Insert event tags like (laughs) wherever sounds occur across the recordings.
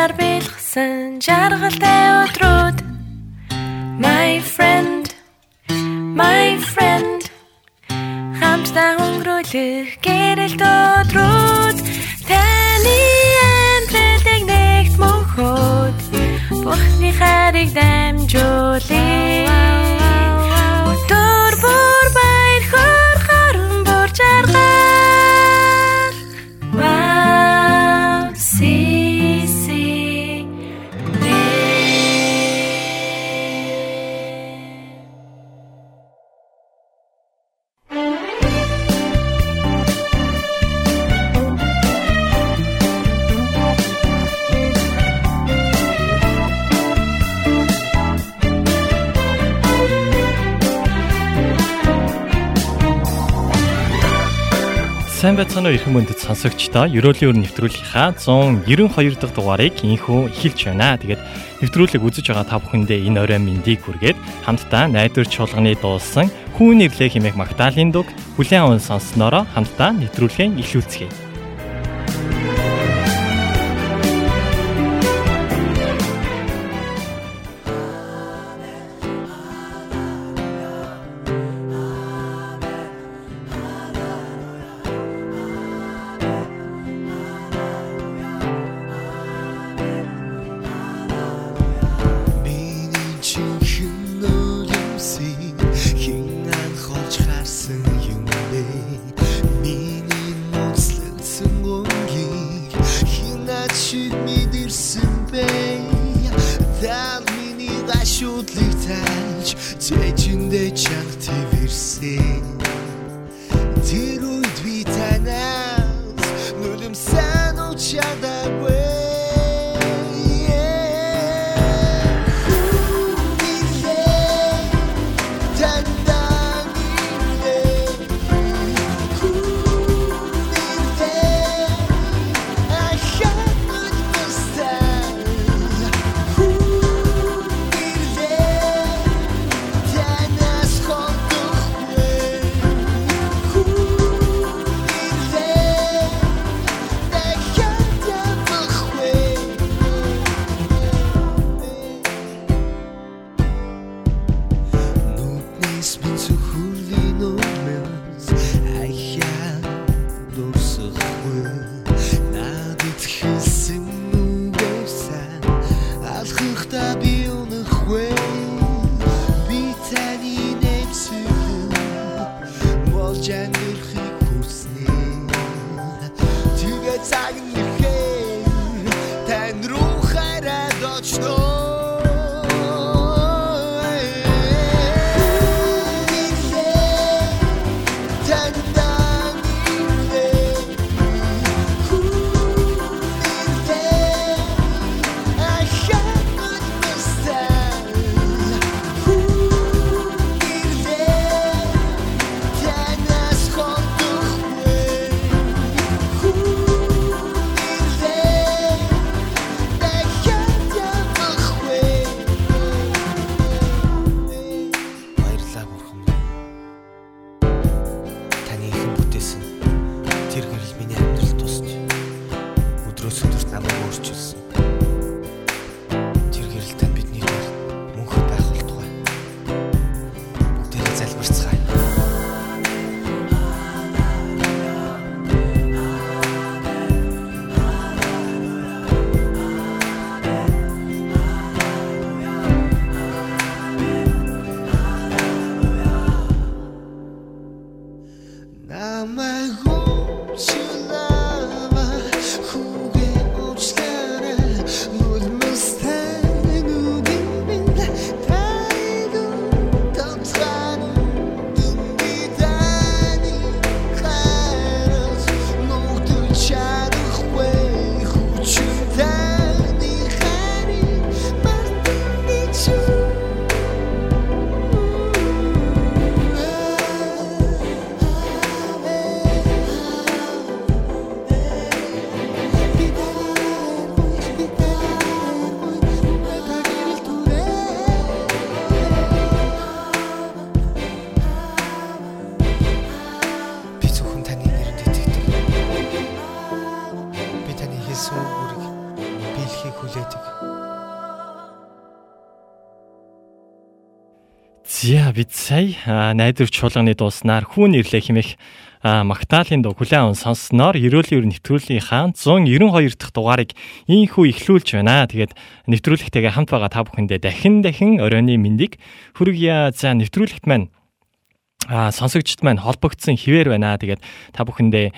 Цагаар бэлгсэн жаргалтай өдрүүд My friend My friend. Хамтдаа өнгөрүүлэх гэрэлт өдрүүд таны амьдралыг нэгт мөнхөд Бурхны хайрыг дамжуулъя Сайн байцгаана уу эрхэм мөндөд сонсогчдоо. Ерөөлийн өр нэвтрүүлгийнхаа 192 дахь дугаарыг инхүү эхэлж байна. Тэгээд нэвтрүүлэг үзэж байгаа та бүхэндээ энэ орой мэндийг хүргээд хамтдаа найдвар чуулганы дуулсан Хүүн нэрлээ хэмээх Магдалины дуг бүлээн аван сонсноороо хамтдаа нэвтрүүлгээ эхлүүлцгээе. Сая а, найдвар чуулганы дууснаар хүүн ирлээ хэмээх Магдалины дуу хүлээн аван сонссноор ерөөлийн ер нэвтрүүлгийн хаан 192 дахь дугаарыг ийхүү эхлүүлж байна. Тэгээд нэвтрүүлэгтэйгээ хамт байгаа та бүхэндээ дахин дахин оройны мэндийг хүргье. За нэвтрүүлэгт маань а сонсогчд маань холбогдсон хിവэр байна. Тэгээд та бүхэндээ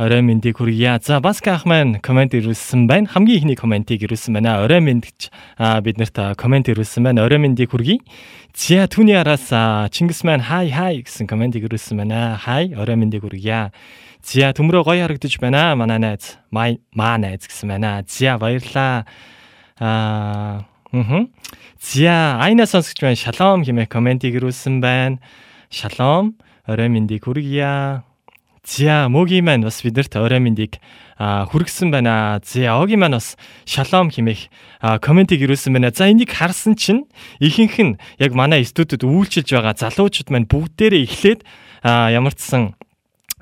орой мэндийг хүргье. За Баска ах маань комент ирүүлсэн байна. Хамгийн ихний комментиг ирүүлсэн байна. Орой мэнд гэж бид нарт комент ирүүлсэн байна. Орой мэндийг хүргье. За түүний араас Чингис маань хай хай гэсэн комментиг ирүүлсэн байна. Хай орой мэндийг хүргье. За төмрөө гоё харагдаж байна. Манай найз, маа найз гэсэн байна. За баярлаа. Аа Мхм. За айна сонсогч байна. Шалом хэмээх комментиг ирүүлсэн байна. Шалом. Орой мэндийг хүргье. За мөгийн маань бас бидэрт орой мэндийг хүргэсэн байна. За огийн маань бас шалом хэмээх комментиг ирүүлсэн байна. За энийг харсан чинь ихэнх нь яг манай студид үйлчилж байгаа залуучууд маань бүгдээрээ эхлээд ямар ч сан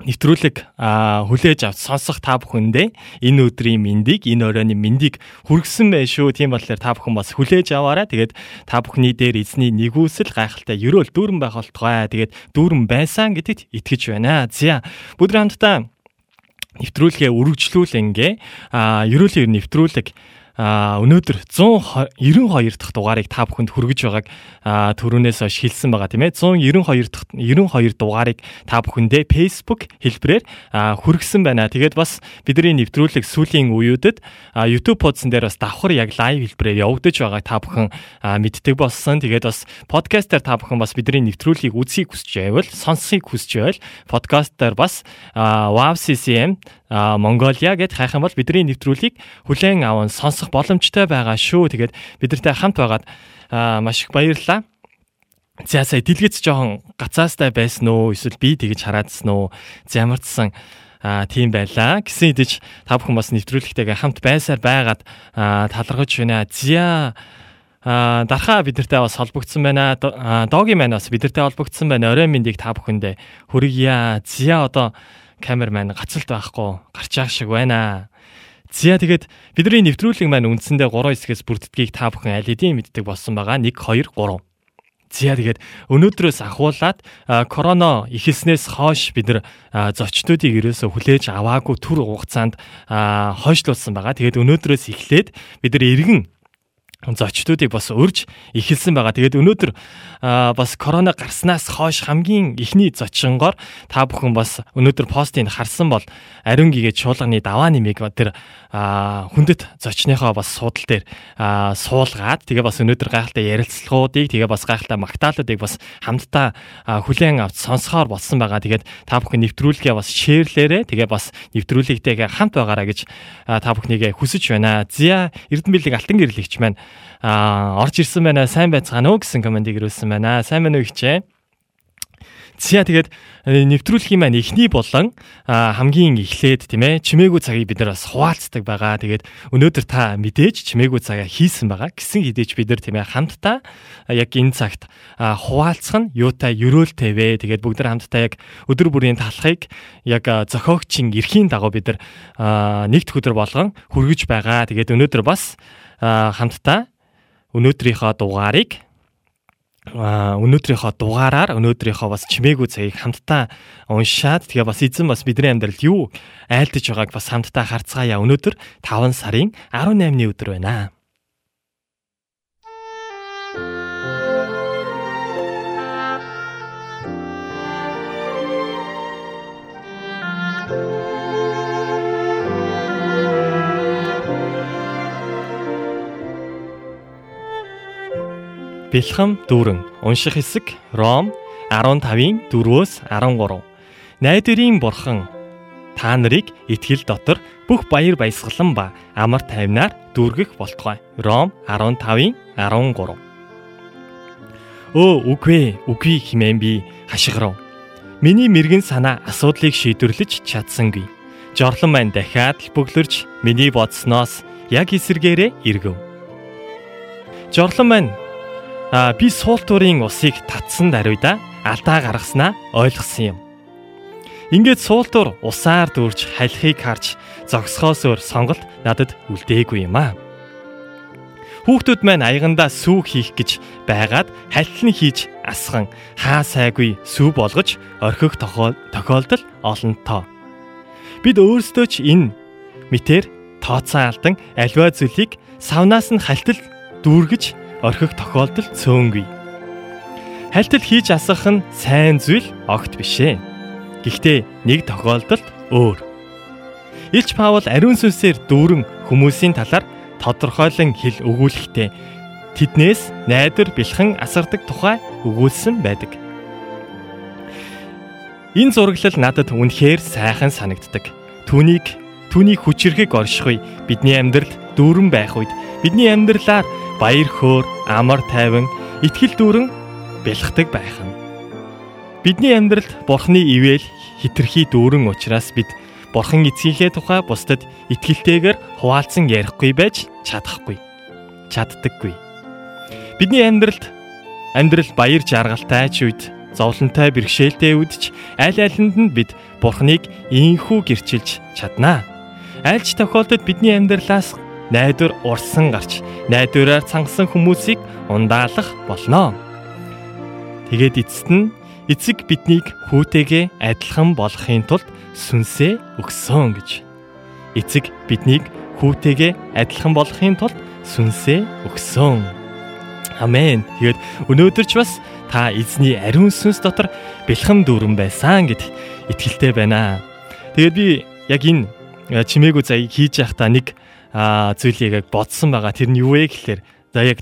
нэвтрүүлэг хүлээж авч сонсох та бүхэндээ энэ өдрийн мэндийг энэ оройны мэндийг хүргэсэн байх шүү. Тийм болохоор та бүхэн бас хүлээж аваарай. Тэгээд та бүхний дээр эзний нэгүсэл гайхалтай ерөөл дүүрэн байх болтугай. Тэгээд дүүрэн байсан гэдэгт итгэж байна. За бүгд хамтдаа нэвтрүүлгээ үргэлжлүүлэнгээ ерөөлийн нэвтрүүлэг а өнөөдөр 192 дахь дугаарыг та бүхэнд хүргэж байгааг түрүүнээс хойш хэлсэн байгаа тийм ээ 192 дахь 92 дугаарыг та бүхэндээ Facebook хэлбэрээр хүргэсэн байна. Тэгээд бас бидний нэвтрүүлэг сүүлийн үеүүдэд YouTube подсон дээр бас давхар яг лайв хэлбэрээр явагдаж байгааг та бүхэн мэддэг болсон. Тэгээд бас подкастаар та бүхэн бас бидний нэвтрүүлгийг үзхийг хүсэж байвал сонсхийг хүсэж байвал подкастаар бас Wow CCM Монголиа гэд хайх юм бол бидний нэвтрүүлгийг хүлээн аван сонсох боломжтой байгаа шүү. Тэгээд бидэртэй хамт байгаад маш их баярлалаа. За сая дэлгэц жоохон гацаастай байсан уу? Эсвэл би тэгэж хараадсан уу? За ямар ч сан а тийм байлаа. Гэсэн идэж та бүхэн бас нэвтрүүлэгтэйгээ хамт байсаар байгаад талархаж байна. Зя а дархаа бидэртэй бас холбогдсон байна. Доги маань бас бидэртэй холбогдсон байна. Орой мэндийг та бүхэндээ хүргье. Зя одоо камер маань гацалт байхгүй гарч яах шиг байна. Зя тэгээд бидний нэвтрүүлэг маань үндсэндээ 3 хэсгээс бүрддгийг та бүхэн аль хэдийн мэддэг болсон байгаа. 1 2 3. Зя тэгээд өнөөдрөөс ахуулаад корона ихэлснээс хойш бид нар зочдуудыг ерөөсө хүлээж аваагүй түр хугацаанд хойшлуулсан байгаа. Тэгээд өнөөдрөөс эхлээд бид нар иргэн зочдуудыг бас урьж эхэлсэн байгаа. Тэгээд өнөөдөр бас корона гарснаас хойш хамгийн ихний зочингоор та бүхэн бас өнөөдөр постыг харсан бол ариун гэгээ чуулганы даваа нэмийг тэр хүндэт зочныхоо бас суудал дээр суулгаад тэгээ бас өнөөдөр гайхалтай ярилцлагуудыг тэгээ бас гайхалтай магтаалуудыг бас хамтдаа хүлээн авч сонсохоор болсон байгаа. Тэгээд та бүхэн нэвтрүүлгээ бас шеэрлээрээ тэгээ бас нэвтрүүлэгтэйгээ хамт байгаараа гэж та бүхнийгээ хүсэж байна. Зя Эрдэнэбилэг алтан гэрлэгч маань а орж ирсэн байна. Сайн байцгаана уу гэсэн комментиг ирүүлсэн байна. Сайн байна уу ихчээ. Зя тэгээд э, нэвтрүүлгийн маань эхний болон хамгийн эхлээд тийм ээ чимээгүй цагийг бид нар бас хуваалцдаг байгаа. Тэгээд өнөөдөр та мэдээж чимээгүй цагаа хийсэн байгаа. Гисэн хідээч бид нар тийм ээ хамтдаа яг энэ цагт хуваалцах нь юутай өрөөлтэй вэ? Тэгээд бүгд нар хамтдаа яг өдөр бүрийн талхыг яг зохиогчийн эрхийн дагуу бид нар нэгд өдөр болгон хүргэж байгаа. Тэгээд өнөөдөр бас хамтдаа өнөөдрийнхөө дугаарыг өнөөдрийнхөө дугаараар өнөөдрийнхөө бас чимээгүй цагийг хамтдаа уншаад тэгээ бас эзэн бас бидний амьдралд юу айлтж байгааг бас хамтдаа харцгаая. Өнөөдөр 5 сарын 18-ны өдөр байна. Бэлхэм дүүрэн унших хэсэг Ром 15-ийн 4-өөс 13. Найдварын бурхан та нарыг итгэл дотор бүх баяр баясгалан ба амар тайвнаар дүүргэх болтугай. Ром 15-ийн 13. Өө үгүй үгүй хэмээн би хашгирав. Миний мэрэгэн санаа асуудлыг шийдвэрлэж чадсангүй. Жорлон маань дахиад л бөглөрч миний бодсноос яг эсэргээрээ иргэв. Жорлон маань а би суултуурын усыг татсан даруйда алдаа гаргаснаа ойлгосон юм. Ингээд суултуур усаар дүүрч халихыг харж зогсохоос өөр сонголт надад үлдээгүй юм аа. Хүүхдүүд маань аягандаа сүү хийх гэж байгаад хальтлан хийж асхан хаа сайгүй сүү болгож орхих тохиолдол олонтоо. Бид өөрсдөө ч энэ мэтэр тооцоо алдан альва зүйлийг савнаас нь хальтал дүүргэж орхих тохиолдол цөөнгүй. Хальтал хийж асах нь сайн зүйл огт бишээ. Гэхдээ нэг тохиолдолд өөр. Илч Паул ариун сүнсээр дүүрэн хүмүүсийн талаар тодорхойлон хэл өгүүлэхдээ тэднээс найдвар бэлхэн асардаг тухай өгүүлсэн байдаг. Энэ зураглал надад үнэхээр сайхан санагддаг. Түүнийг түүний хүчрэхийг оршихуй бидний амьдралд дүүрэн байх үед бидний амьдралаар баяр хөөр, амар тайван, итгэл дүүрэн бэлхдэг байх нь. Бидний амьдралд Бурхны ивэл хитрхи дүүрэн учраас бид Бурхан эцгийнхээ тухай бусдад итгэлтэйгээр хуваалцсан ярихгүй байж чадахгүй. Чаддаггүй. Бидний амьдралд амьдрал баяр жаргалтай ч үед зовлонтой бэрхшээлтэй үдч аль алинд нь бид Бурхныг инхүү гэрчилж чаднаа. Айлч тохиолдолд бидний амьдралаас найдвар урсан гарч найдвараар цангасан хүмүүсийг ундаалах болно. Тэгээд эцэст нь эцэг биднийг хүүтэйгээ адилхан болохын тулд сүнсээ өгсөн гэж. Эцэг биднийг хүүтэйгээ адилхан болохын тулд сүнсээ өгсөн. Амен. Тэгээд өнөөдөр ч бас та эзний ариун сүнс дотор бэлхэм дүүрэн байсан гэд итгэлтэй байна. Тэгээд би яг энэ чимээгүй заяг хийж явахдаа нэг зүйлийг яг бодсон байгаа. Тэр нь юу вэ гэхээр за яг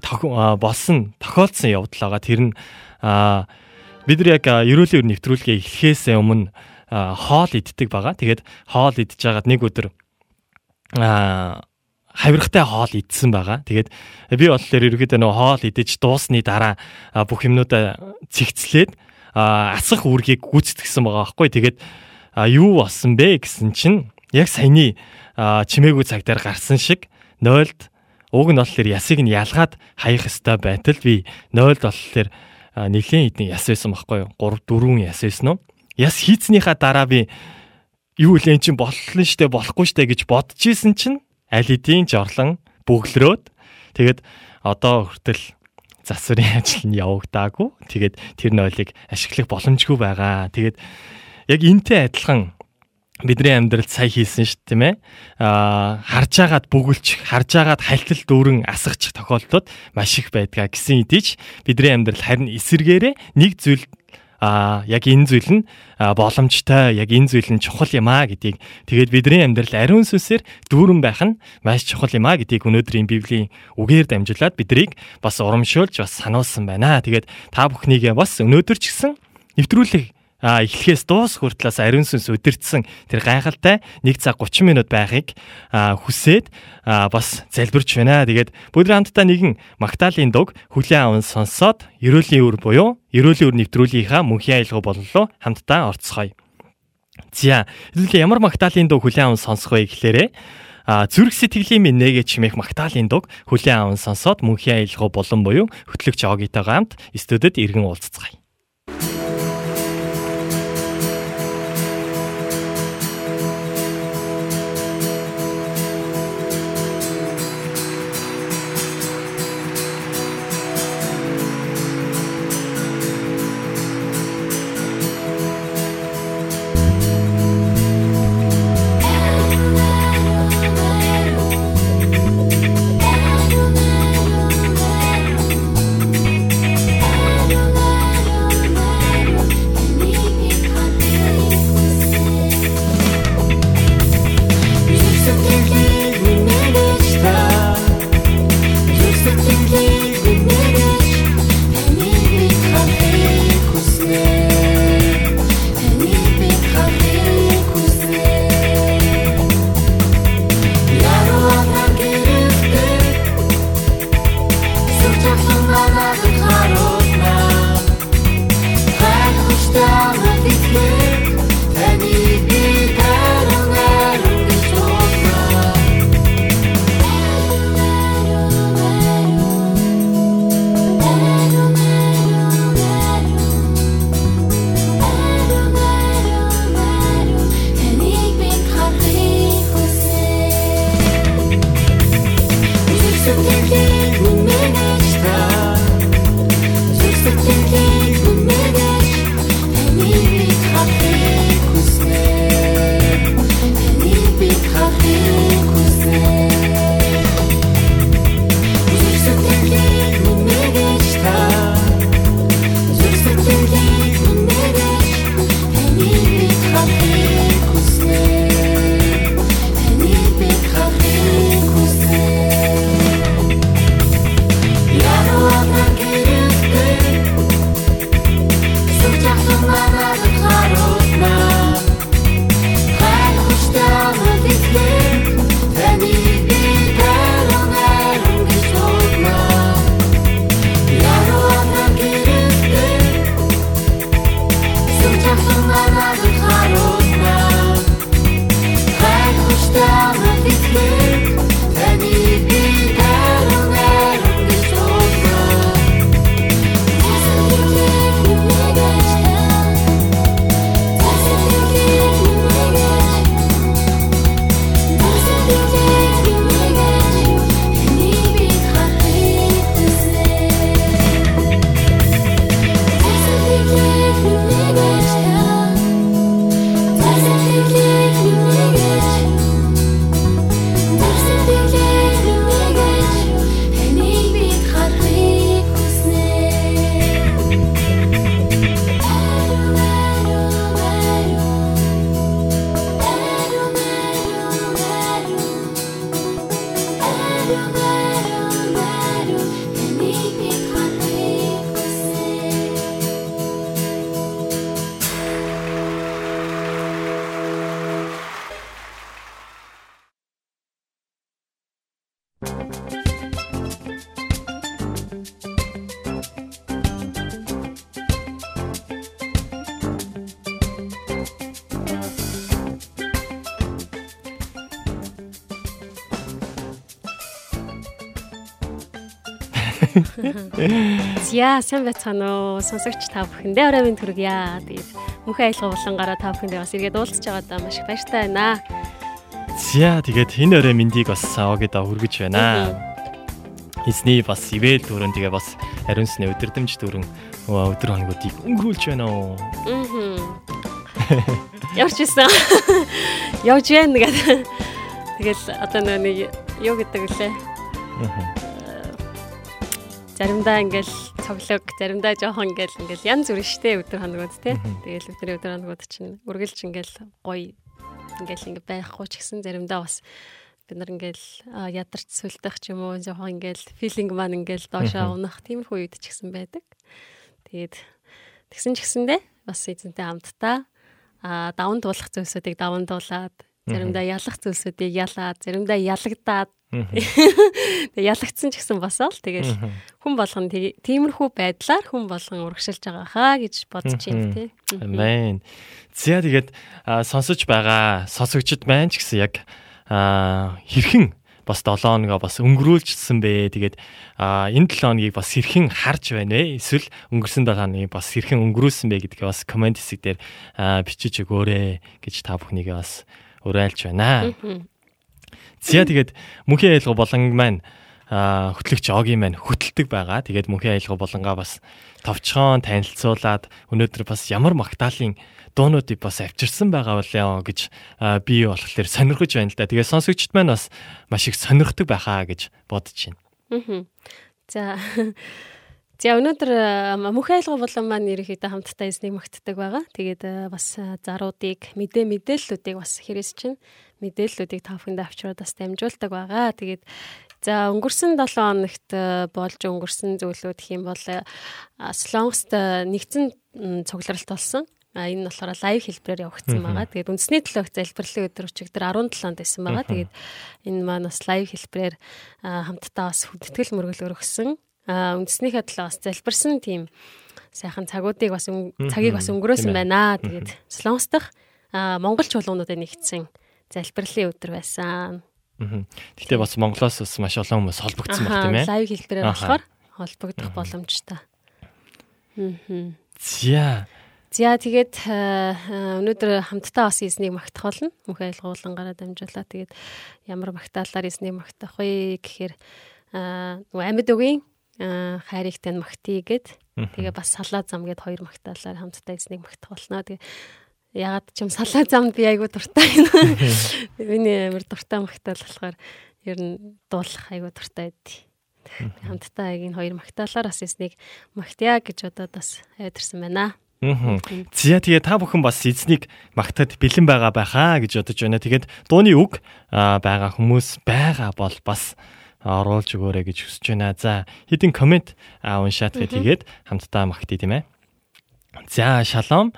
болсон тохиолдсон явдал байгаа. Тэр нь бид нар яг ерөөлийн өр нэвтрүүлгээ эхлэхээс өмнө хоол иддэг байгаа. Тэгээд хоол идж байгаад нэг өдөр хавиргатай хоол идсэн байгаа. Тэгээд би болохоор ерөөдөө нөө хоол идэж дуусны дараа бүх юмнуудаа цэгцлээд асах үүргийг гүйцэтгсэн байгаа байхгүй. Тэгээд юу болсон бэ гэсэн чинь яг саяны чимээгүй цаг дээр гарсан шиг нойлд уг нь болохоор ясыг нь ялгаад хаях ёстой байтал би нойлд болохоор нэгэн хэдэн яс байсан байхгүй юу? 3 4 яс байсан уу? яс хийцнийхаа дараа би юу лэн чин боллоо штэ болохгүй штэ гэж бодож исэн чинь аль хэдийн жорлон бөглөрөөд тэгээд одоо хүртэл засварын (laughs) ажил нь явагдаагүй. Тэгээд тэр нойлыг ашиглах боломжгүй байгаа. Тэгээд яг энтэй адилхан бидний амьдралд сая хийсэн шүү тийм ээ. Аа харж агаад бөгөлч, харж агаад хальтал дүүрэн асгачих тохиолдлууд маш их байдгаа гэсэн хэдий бидний амьдрал харин эсэргээрээ нэг зүйл а яг энэ зүйл нь боломжтой яг энэ зүйл нь чухал юм а гэдгийг тэгээд бидний амьдрал ариун сүнсээр дүүрэн байх нь маш чухал юм а гэдгийг өнөөдрийн библийн үгээр дамжуулаад бидрийг бас урамшуулж бас сануулсан байна. Тэгээд та бүхнийг бас өнөөдөр ч гэсэн нэвтрүүлэг а эхлэхээс дуус хүртлээс ариун сүнс өдөртсөн тэр гайхалтай 1 цаг 30 минут байхыг хүсээд бас залбирч байна. Тэгээд бүгд хамтдаа нэгэн Магдалины дуг хүлээн аван сонсоод ерөөлийн үр буюу ерөөлийн үр нэвтрүүлгийнхаа мөнхийн аялал боллоо хамтдаа орцгоё. За хэдүүлээ ямар Магдалины дуг хүлээн аван сонсох вэ гэхлээрээ а зүрх сэтгэлийн минь нэгэ чимээх Магдалины дуг хүлээн аван сонсоод мөнхийн аялал болон буюу хөтлөгч Огитойгоо хамт студид иргэн уулзцгаая. За сайн байцгаана уу сонсогч та бүхэндээ орой минь төргийа. Тэгээд мөнхөн аялга булангаараа та бүхэндээ бас эргээд уулзч байгаадаа маш их баяртай байна. За тэгээд энэ өрөө мэндийг бас аваагаа хүргэж байна. Эзний бас ивэл дөрөн тэгээ бас ариун сүнээ өдөрдөмж дөрөн өдөр хоногуудыг өнгөрүүлж байна уу. Аа. Явж исэн. Явж байна гэдэг. Тэгэл одоо нэг юу гэдэг лээ. Заримдаа ингээл цоглог, заримдаа жоохон ингээл ингээл янз бүр штэ өдөр хоногуд тий. Тэгэл өдрийн өдөр хоногуд чинь үргэлж ингээл гоё ингээл ингээ байхгүй ч гэсэн заримдаа бас бид нар ингээл ядарч сүлдэх ч юм уу жоохон ингээл филинг маань ингээл доошоо унах тиймэрхүү үед ч гэсэн байдаг. Тэгээд тэгсэн ч гэсэндээ бас эзэнтэй хамтдаа а даван туулах зүйлсүүдийг даван туулаад заримдаа ялах зүйлсүүдийг ялаад заримдаа ялагдаад Тэгээ ялагдсан ч гэсэн босоо л тэгэл хүн болгон тиймэрхүү байдлаар хүн болгон урагшилж байгаа хаа гэж бодож байна тий. Амен. За тэгээд сонсож байгаа сонсогчд маань ч гэсэн яг хэрхэн бас 7 хоногоо бас өнгөрүүлжсэн бэ. Тэгээд энэ 7 хоногийг бас хэрхэн харж байна вэ? Эсвэл өнгөрсөн 7 хоногийг бас хэрхэн өнгөрүүлсэн бэ гэдгээ бас комент хэсэг дээр бичиж өгөөрэй гэж та бүхнийгээ бас уриалж байна. За тэгээд мөнхийн аялга болон маань хөтлөгч Огийн маань хөтэлдэг байгаа. Тэгээд мөнхийн аялга болонгаа бас товчхон танилцуулаад өнөөдөр бас ямар магтаалын дуунуудыг бас авчирсан байгаа болоо гэж би болохоор сонирхож байна л да. Тэгээд сонсогчд маань бас маш их сонирхдаг байхаа гэж бодож байна. Мгм. За За өнөөдөр а, мөнхийн айлга болон маань ерөнхийдөө хамтдаа эзнийг магтдаг байгаа. Тэгээд бас заруудыг мэдээ мэдээллүүдийг бас хэрэгс чинь мэдээллүүдийг та бүхэнд авчраад бас дамжуулдаг байгаа. Тэгээд за өнгөрсөн 7 хоногт а, болж өнгөрсөн зүйлүүд юм бол Солонгост а, нэгдсэн м, цугларалт болсон. А энэ нь болохоор лайв хэлбэрээр явагдсан байгаа. Тэгээд үндэсний төлөөх залбирлын өдөр өчигдөр 17-нд байсан байгаа. Тэгээд энэ маань бас лайв хэлбэрээр хамтдаа бас хүндэтгэл мөргөл өргөсөн. А үндэснийхээ төлөө бас залбирсан тийм сайхан цагуудыг бас цагийг бас өнгөрөөсөн байна. Тэгээд Солонгос дахь монголч чуулгануудад нэгдсэн залбирлын өдөр байсан. Гэхдээ бас Монголоос бас маш олон хүмүүс холбогдсон баг тийм ээ. лайв хэлбэрээр болохоор холбогдох боломжтой. Мгм. За. За тэгээд э, э, өнөөдөр хамтдаа бас эзнийг магтах болно. Мөнх айлгуулангаараа дамжуулаад тэгээд ямар магтаалаар эзнийг магтах вэ гэхээр э, нөгөө амьд үгийн хайрыг тань магтъя гэд тэгээ бас салаа зам гэд хоёр магтаалаар хамтдаа эзнийг магтах болно. Тэгээ ягаад ч юм салаа замд би айгу дуртай. (laughs) Миний амар дуртай магтаал болохоор ер нь дуулах айгу дуртай байдий. Хамтдаа яг энэ хоёр магтаалаар бас эзнийг магтъя гэж одоо бас айдэрсэн байна. Мгм. За тэгээ та бүхэн бас эзнийг магтахад бэлэн байгаа байхаа гэж бодож байна. Тэгээд дууны үг аа, байгаа хүмүүс байгаа бол бас оруулж өгөөрэй гэж хүсэж байна. За хэдин комент аа, уншаад тэгээд хамтдаа магтъя тийм ээ. За шалом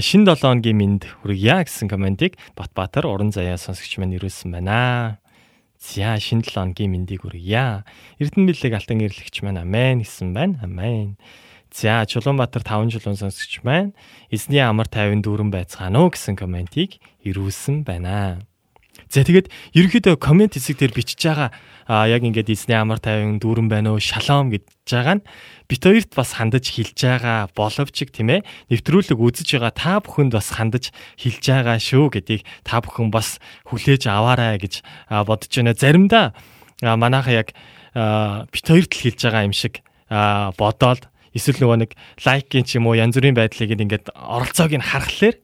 шин 7 хоногийн минь хүргье гэсэн комментиг Батбаатар уран заяа сонсогч маань ирүүлсэн байна. За шин 7 хоногийн мэндийг хүргье. Эрдэнэ билег алтан гэрлэгч маань амен гэсэн байна. Амен. За Чулуунбаатар 5 жилийн сонсогч маань эзний амар тайван дүүрэн байцгаана уу гэсэн комментиг ирүүлсэн байна. За тэгээд ерөнхийдөө коммент хэсэг дээр бичиж байгаа а яг ингээд эзний амар тайван дүүрэн байна уу шалом гэж байгаа нь бит хоёрт бас хандаж хэлж байгаа боловч тийм ээ нэвтрүүлэг үзэж байгаа та бүхэнд бас хандаж хэлж байгаа шүү гэдгийг та бүхэн бас хүлээж аваарай гэж бодож байна. Заримдаа манайха яг бит хоёрт л хэлж байгаа юм шиг бодоод эсвэл нөгөө нэг лайкийн ч юм уу янз бүрийн байдлыг ингээд оролцоог нь харахаар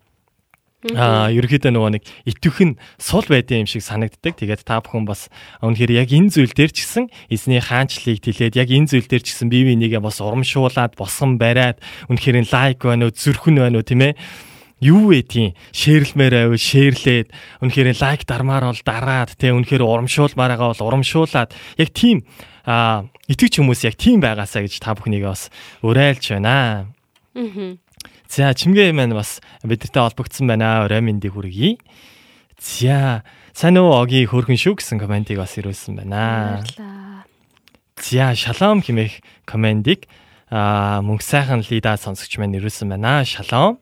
Аа ерөөхдөө нөгөө нэг итвэх нь сул байдсан юм шиг санагддаг. Тэгээд та бүхэн бас үнэхээр яг энэ зүйл дээр ч гэсэн эзний хаанчлалыг тэлээд яг энэ зүйл дээр ч гэсэн бие бинийгээ бас урамшуулад босгон бариад үнэхээр лайк байна уу, зүрхэн байна уу тийм ээ юу вэ тийм шеэрлмээр байв шеэрлээд үнэхээр лайк дармаар бол дараад тийм үнэхээр урамшуулмаар байгаа бол урамшуулад яг тийм а итгэж хүмүүс яг тийм байгаасаа гэж та бүхнийг бас уриалж байна. Аа. За чимгээ маань бас бидэртэй холбогдсон байна. Орой мэндийг хүргэе. За сайн уу оги хөөрхөн шүү гэсэн комментиг бас ирүүлсэн байна. За шалом хэмээх комментиг аа мөнх сайхан лида сонсогч маань ирүүлсэн байна. Шалом.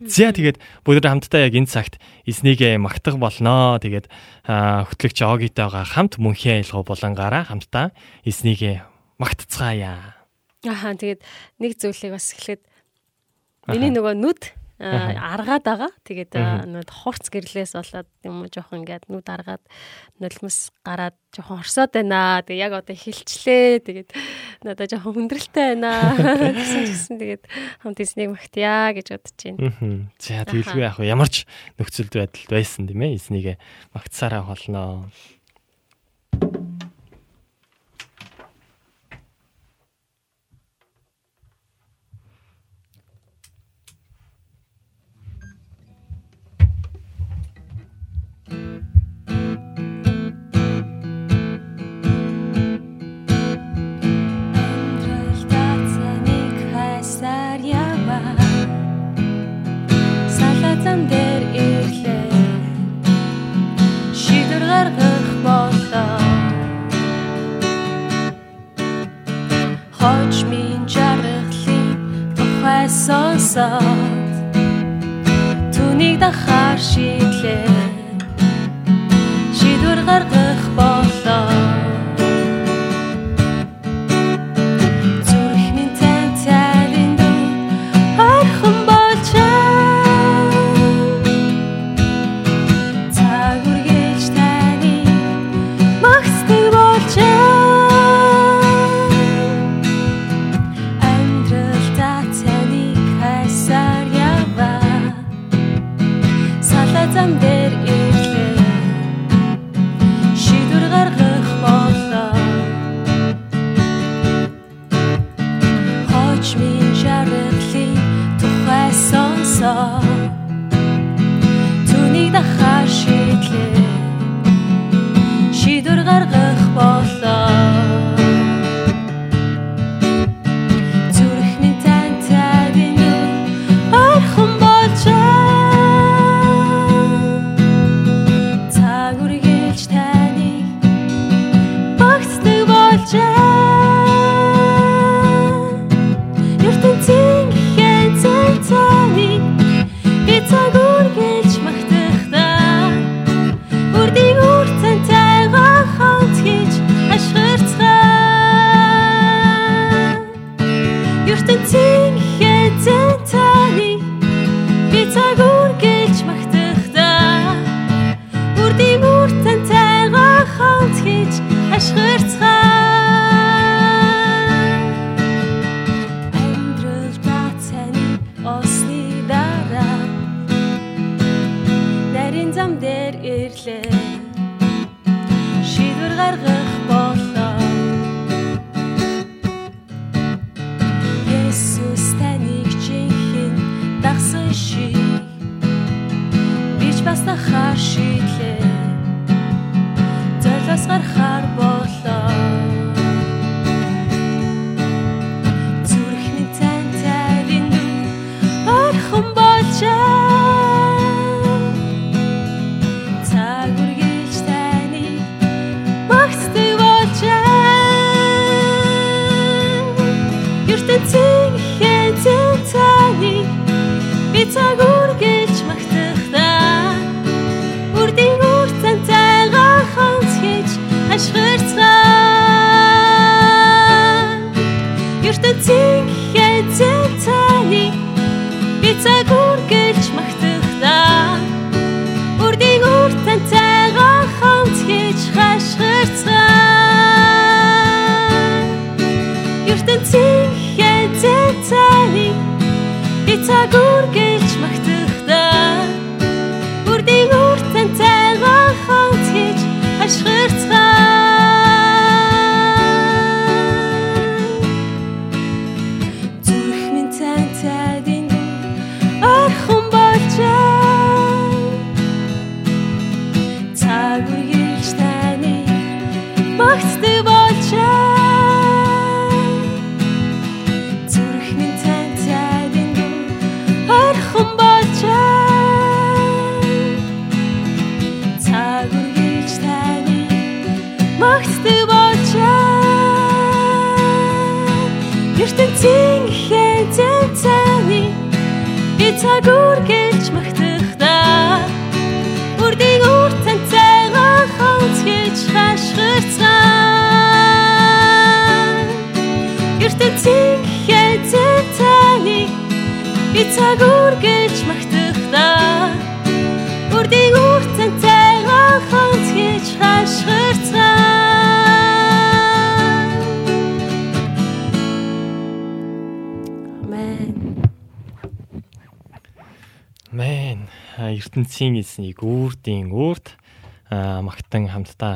За тэгээд бүгд хамтдаа яг энэ цагт эзнийгээ магтах болноо. Тэгээд хөтлөгч Огитойгоо хамт мөнхийн аялал булангаараа хамтдаа эзнийгээ магтцгаая. Ахаа тэгээд нэг зүйлийг бас эхлээд миний нөгөө нүд аргаад байгаа. Тэгээд нүд хурц гэрлээс болоод юм жоохон ингээд нүд аргаад нулимс гараад жоохон орсоод байна. Тэгээд яг одоо хилчлээ. Тэгээд надад жоохон хүндрэлтэй байна. (laughs) гэсэн гэсэн тэгээд хамт эснийг магтъя гэж бодож байна. За тэгэлгүй яг ямар ч нөхцөлд байдалд байсан тийм ээ эзнийгээ магтсараа холноо. Түүнийг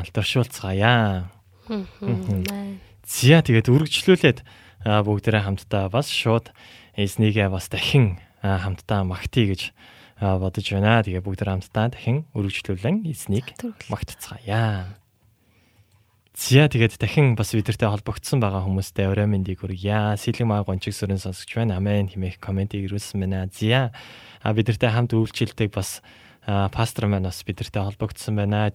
алдаршуулцгаая. Зя тэгээд үргэлжлүүлээд аа, бүгдээрээ хамтдаа бас шууд эзнийгээ бас дахин аа, хамтдаа магтъя гэж аа, бодож байна. Тэгээ бүгдээрээ хамтдаа дахин үргэлжлүүлэн эзнийг магтцгаая. Зя тэгээд дахин бас бидэртэй холбогдсон байгаа хүмүүстээ өрөө мэндийг хүргье. Сэлэг маа гончиг сүрэн сонсогч байна. Амен хэмээх комментиг ирүүлсэн байна. Зя а бидэртэй хамт үйлчлэлдэг бас пастор маань бас бидэртэй холбогдсон байна.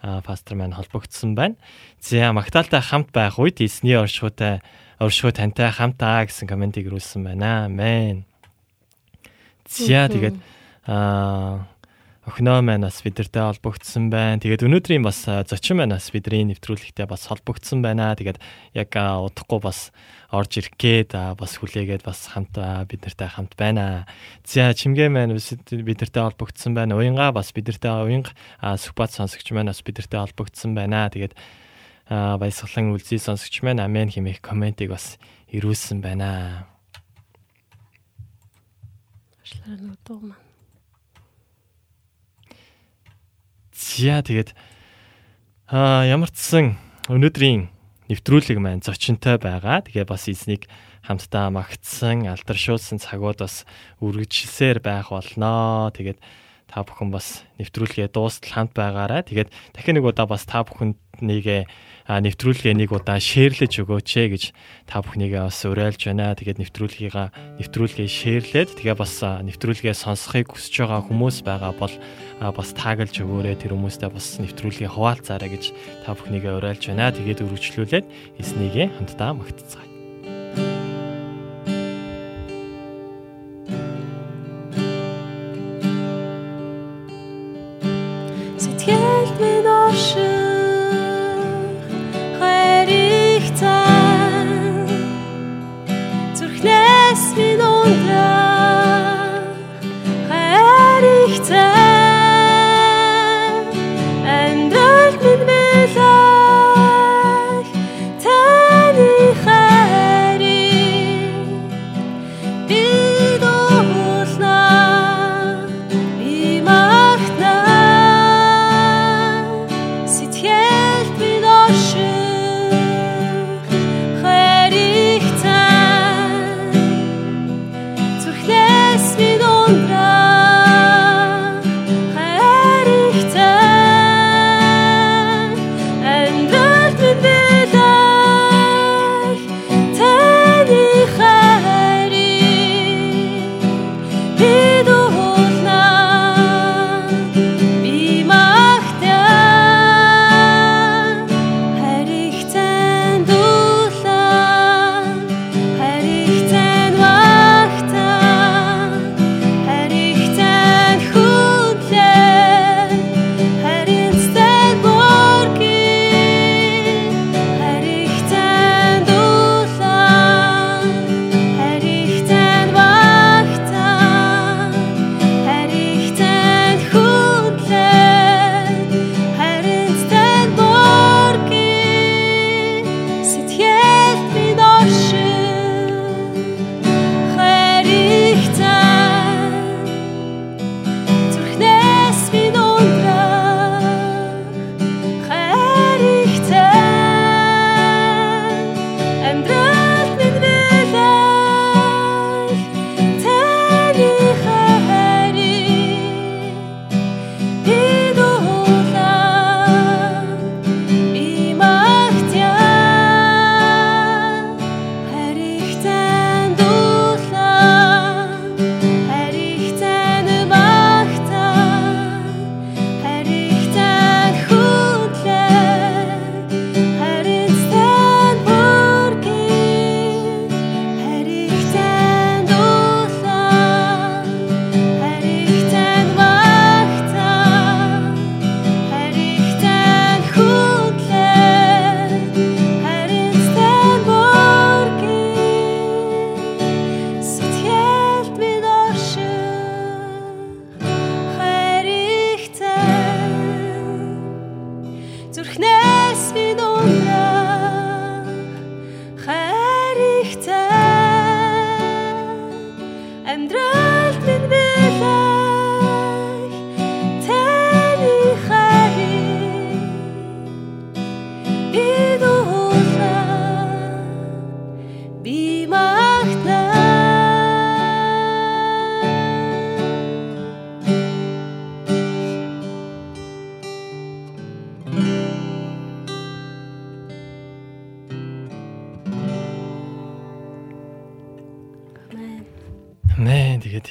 А, пастор маань холбогдсон байна. Зя магтаалтай хамт байх үед эсний оршихуйтай оршихуй тантай хамтаа гэсэн комментиг ирүүлсэн байна. Амен. Зя тэгээд а охиноо маань бас бидэртэй холбогдсон байна. Тэгээд өнөөдрийн бас зочин маань бас бидний нэвтрүүлэгтээ бас холбогдсон байна. Тэгээд яг удахгүй бас орж ирэх гээд бас хүлээгээд бас хамт бидэртэй хамт байна. За чимгээ маань бас бидэртэй холбогдсон байна. Уянга бас бидэртэй уянга сүхбат сонсогч маань бас бидэртэй холбогдсон байна. Тэгээд баясгалан үлзий сонсогч маань амен хэмээх комментиг бас ирүүлсэн байна. Ашлаа нүдүү маань. За тэгээд аа ямар ч сан өнөөдрийн нэвтрүүлэг маань зочинтой байгаа. Тэгээ бас эзнийг хамтдаа магтсан, алдаршуулсан цагууд бас үргэлжилсээр байх болноо. Тэгээд та бүхэн бас нэвтрүүлгээ дуустал хамт байгаарай. Тэгээд дахин нэг удаа бас та бүхэнд нэгэ нэвтрүүлгээ нэг удаа шеэрлэж өгөөч ээ гэж та бүхнийгээ бас уриалж байна. Тэгээд нэвтрүүлгийга нэвтрүүлгээ шеэрлээд тэгээ бас нэвтрүүлгээ сонсохыг хүсэж байгаа хүмүүс байгаа бол бас таагалж өгөөрэй тэр хүмүүстээ бас нэвтрүүлгээ хуваалцаарай гэж та бүхнийгээ уриалж байна. Тэгээд үргэлжлүүлээд эснийгээ хамтдаа магтцгаая.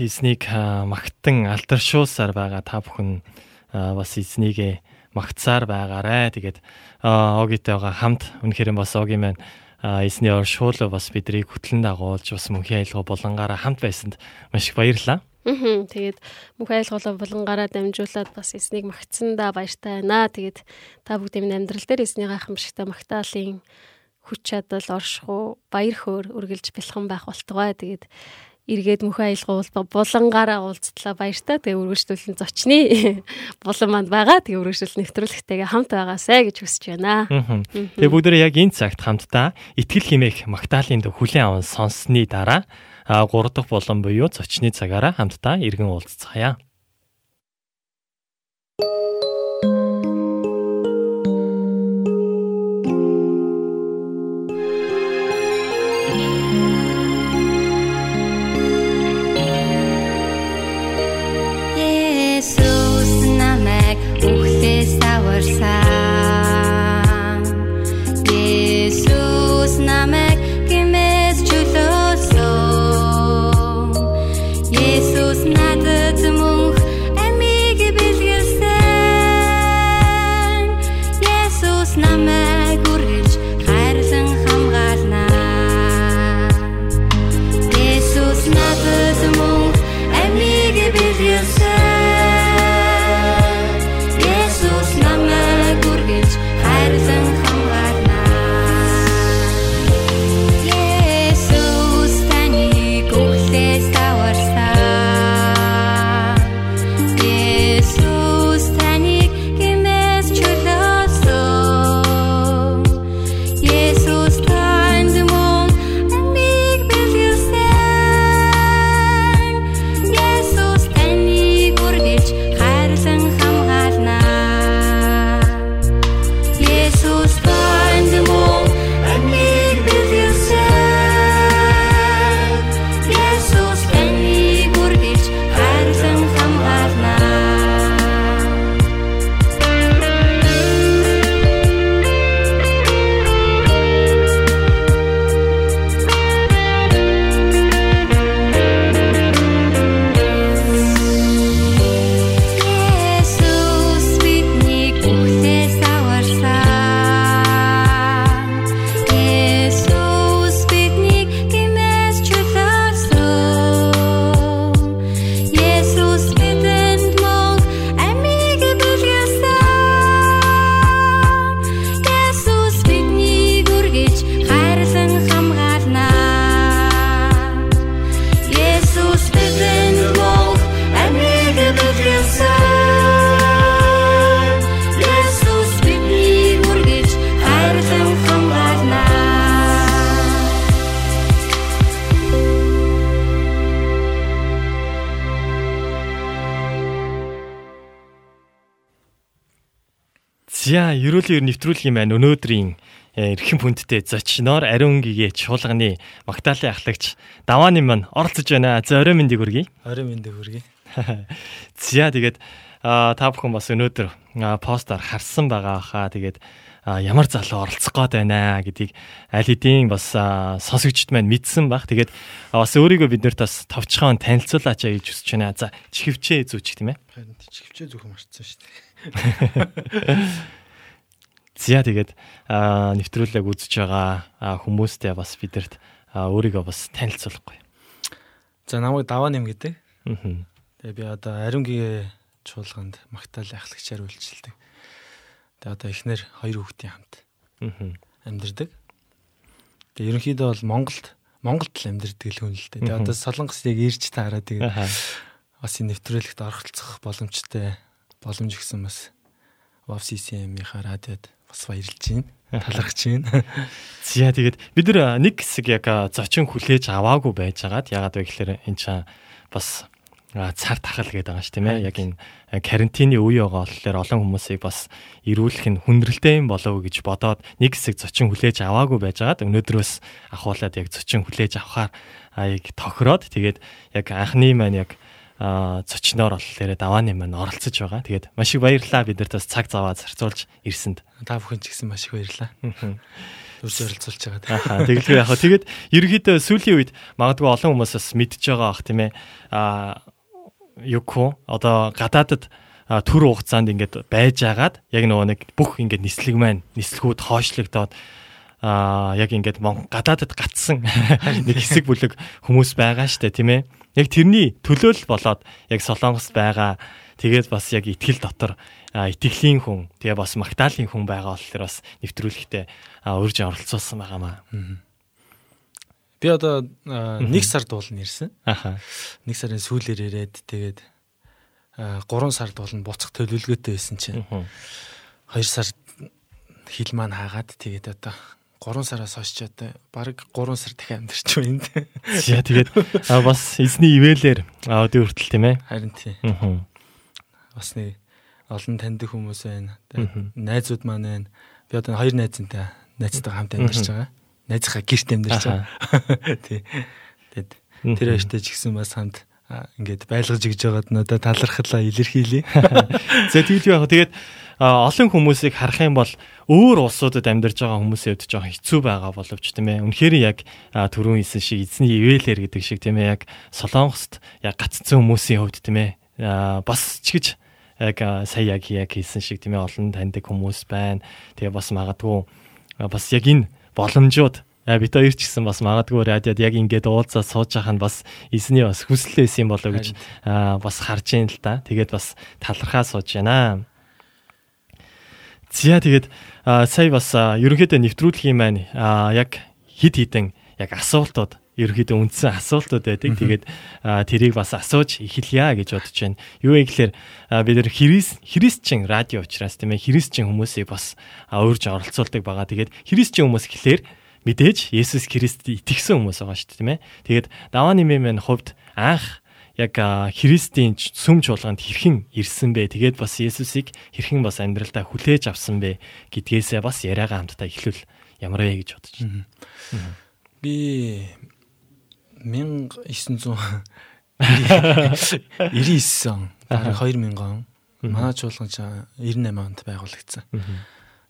Эзнийг магтан алдаршуулсаар байгаа та бүхэн бас эзнийг магтсаар байгаарэ. Тэгээд огитойгоо хамт үнэхээр бас огийн маань эзний оршуулаа бас бидрийг хөтлөн дагуулж бас мөнхийн аялал болонгаараа хамт байсанд маш их баярлалаа. Аа. Тэгээд мөнх айлголоо булангаараа дамжуулаад бас эснийг магтсандаа баяртай байна. Тэгээд та бүгдийн амьдрал дээр эсний гайхамшигтай магтаалын хүч чадал, оршихуй, баяр хөөр үргэлж бэлхэн байх болтугай. Тэгээд эргээд мөнх аялгуул булангаараа уулзтлаа баяртай. Тэгээ үргэлжлүүлэн зочны (laughs) булан манд байгаа. Тэгээ үргэлжлэл нэвтрүүлэгтэйгээ хамт байгаасай гэж хүсэж байна. Тэгээ бүгдээ яг энэ цагт хамтдаа итгэл химээх магтаалын дуу хүлэн аван сонссны дараа а 3 дахь болон буюу зочны цагаараа хамтдаа иргэн уулзцаая. Есүс За, ерөөлийн нэвтрүүлгийн маань өнөөдрийн э, эрхэм хүндтэй зочноор ариун гэгээ чуулганы магтаалын ахлагч давааны маань оролцож байна. За, орой мэндийг хүргэе. Орой мэндэ хүргэе. (laughs) За, тэгээд та бүхэн бас өнөөдөр постаар харсан байгаа хаа. Тэгээд ямар залуу оролцох гээд байна гэдгийг аль хэдийн бас сонсогчд маань мэдсэн баг. Тэгээд бас өөрийгөө бид нарт бас товчхон танилцуулаач гэж хүсэж байна. За, чихвчээ зүүчих тийм ээ. Чихвчээ зөвхөн марцсан шүү дээ. (laughs) За тэгээд нэвтрүүлэг үзэж байгаа аа, хүмүүстээ бас бидэрт өөрийгөө бас танилцуулахгүй. За намайг даваа нэм гэдэг. Тэгээ би одоо ариунгийн чуулганд магтаал ахлагчаар үйлчилдэг. Тэгээ одоо эхнэр хоёр хүүхдийн хамт Аа. амьдардаг. Тэгээ ерөнхийдөө бол Монголд Монголд л амьдардаг л хүн л дээ. Тэгээ одоо Солонгос яг ирж таараа тэгээ бас энэ нэвтрүүлэгт оролцох боломжтой боломж өгсөн бас WCCM-ийнхаа радиод бас баярлж байна. Талархаж байна. (laughs) За тэгээд бид нар нэг хэсэг яг зочин хүлээж аваагүй байжгаад ягаад вэ гэхээр энэ чаа бас цар тахал гэдэг байгаа ш тийм ээ. Яг энэ карантины үе байгаа болохоор олон хүмүүсийг бас ирүүлэх нь хүндрэлтэй юм болов уу гэж бодоод нэг хэсэг зочин хүлээж аваагүй байжгаад өнөөдрөөс ахуулаад яг зочин хүлээж авахаар аа, яг тохироод тэгээд яг анхны маань яг зочноор болохоор давааны маань оролцож байгаа. Тэгээд маш их баярлалаа бид нарт бас цаг зав аваад зарцуулж ирсэнд. Та бүхэн ч гэсэн маш их баярлалаа. урьж оролцуулж байгаа. Аха тэгэлгүй яг хаа тэгээд ерөнхийдөө сүүлийн үед магадгүй олон хүмүүс бас мэдж байгаа ах тийм ээ а юко одоо гадаадад а, төр хугацаанд ингээд байж агаад яг нөгөө нэг бүх ингээд нислэг маань нислэгүүд хоошлогдоод а яг ингээд Монгол гадаадад гатсан (laughs) нэг хэсэг бүлэг хүмүүс байгаа штэ тийм ээ яг тэрний төлөөлөл болоод яг солонгост байгаа тэгээд бас яг итгэл дотор итгэлийн хүн тэгээ бас магтаалын хүн байгаа болохоор бас нэвтрүүлэгтээ а, урьж оролцуулсан байгаа маа. Би одоо нэг сар дуулна ирсэн. Аха. Нэг сарын сүүлээр ирээд тэгээд 3 сар дуулна буцах төлөвлөгөөтэй байсан чинь 2 сар хил маань хаагаад тэгээд одоо 3 сараас хойш ч одоо баг 3 сар дахин амьдарч байна. За тэгээд а, бас эзний ивэлэр өдөө хүртэл тийм ээ. Харин тий. Аа. Бас нэг олон таньдаг хүмүүс байна. Тэгээд найзууд маань байна. Би одоо хоёр найзантай найзтайгаа хамт амьдарч байгаа. Найзынхаа гэрт амьдарч байгаа. (laughs) Тий. Тэгээд тэр хоёртой ч гэсэн бас хамт ингээд байлгаж игж байгаад надад талархлаа илэрхийлье. (laughs) (laughs) За тэгээд яг тэгээд олон хүмүүсийг харах юм бол өөр улсуудад амьдарч байгаа хүмүүсийн хувьд жоохон хэцүү байгаа боловч тийм ээ. Үнэхээр яг түрүүн хэлсэн шиг эзний ивэлэр гэдэг шиг тийм ээ яг Солонгост яг гаццсан хүмүүсийн хувьд тийм ээ. бас ч гэж яг сая яг яг хэлсэн шиг тийм ээ олон таньдаг хүмүүс байна. Тэгээ бас магадгүй бас яг энэ боломжууд А бид хоёр ч гэсэн бас магадгүй радиод яг ингээд уулзаад сууж нь бас эзний бас хүсэл байсан юм болоо гэж бас харж ийн л да. Тэгээд бас талархаа сууж байна. За тэгээд сая бас ерөнхийдөө нэвтрүүлгийн маань аа, яг хид хідэн яг асуултууд ерөнхийдөө үндсэн асуултууд байдаг. Тэгээд тэрийг бас асууж эхэлье гэж бодож байна. Юу вэ гэхээр бид нэр христ христчин радио учраас тийм ээ христчин хүмүүсийг бас урьж оролцуулдаг байгаа. Тэгээд христчин хүмүүс гэхлээр мэдээж Есүс Христэд итгэсэн хүмүүс байгаа шүү дээ тийм ээ. Тэгээд даваа нэмээ маань хувьд анх яг Христийн ч- сүм чуулганд хэрхэн ирсэн бэ? Тэгээд бас Есүсийг хэрхэн бас амьдралдаа хүлээж авсан бэ гэдгээсээ бас яриагаа хамтдаа эхлүүл ямар вэ гэж бодож байна. Би 1900 99 (laughs) (laughs) он бараг 2000 он манай чуулганч 98 онд байгуулагдсан.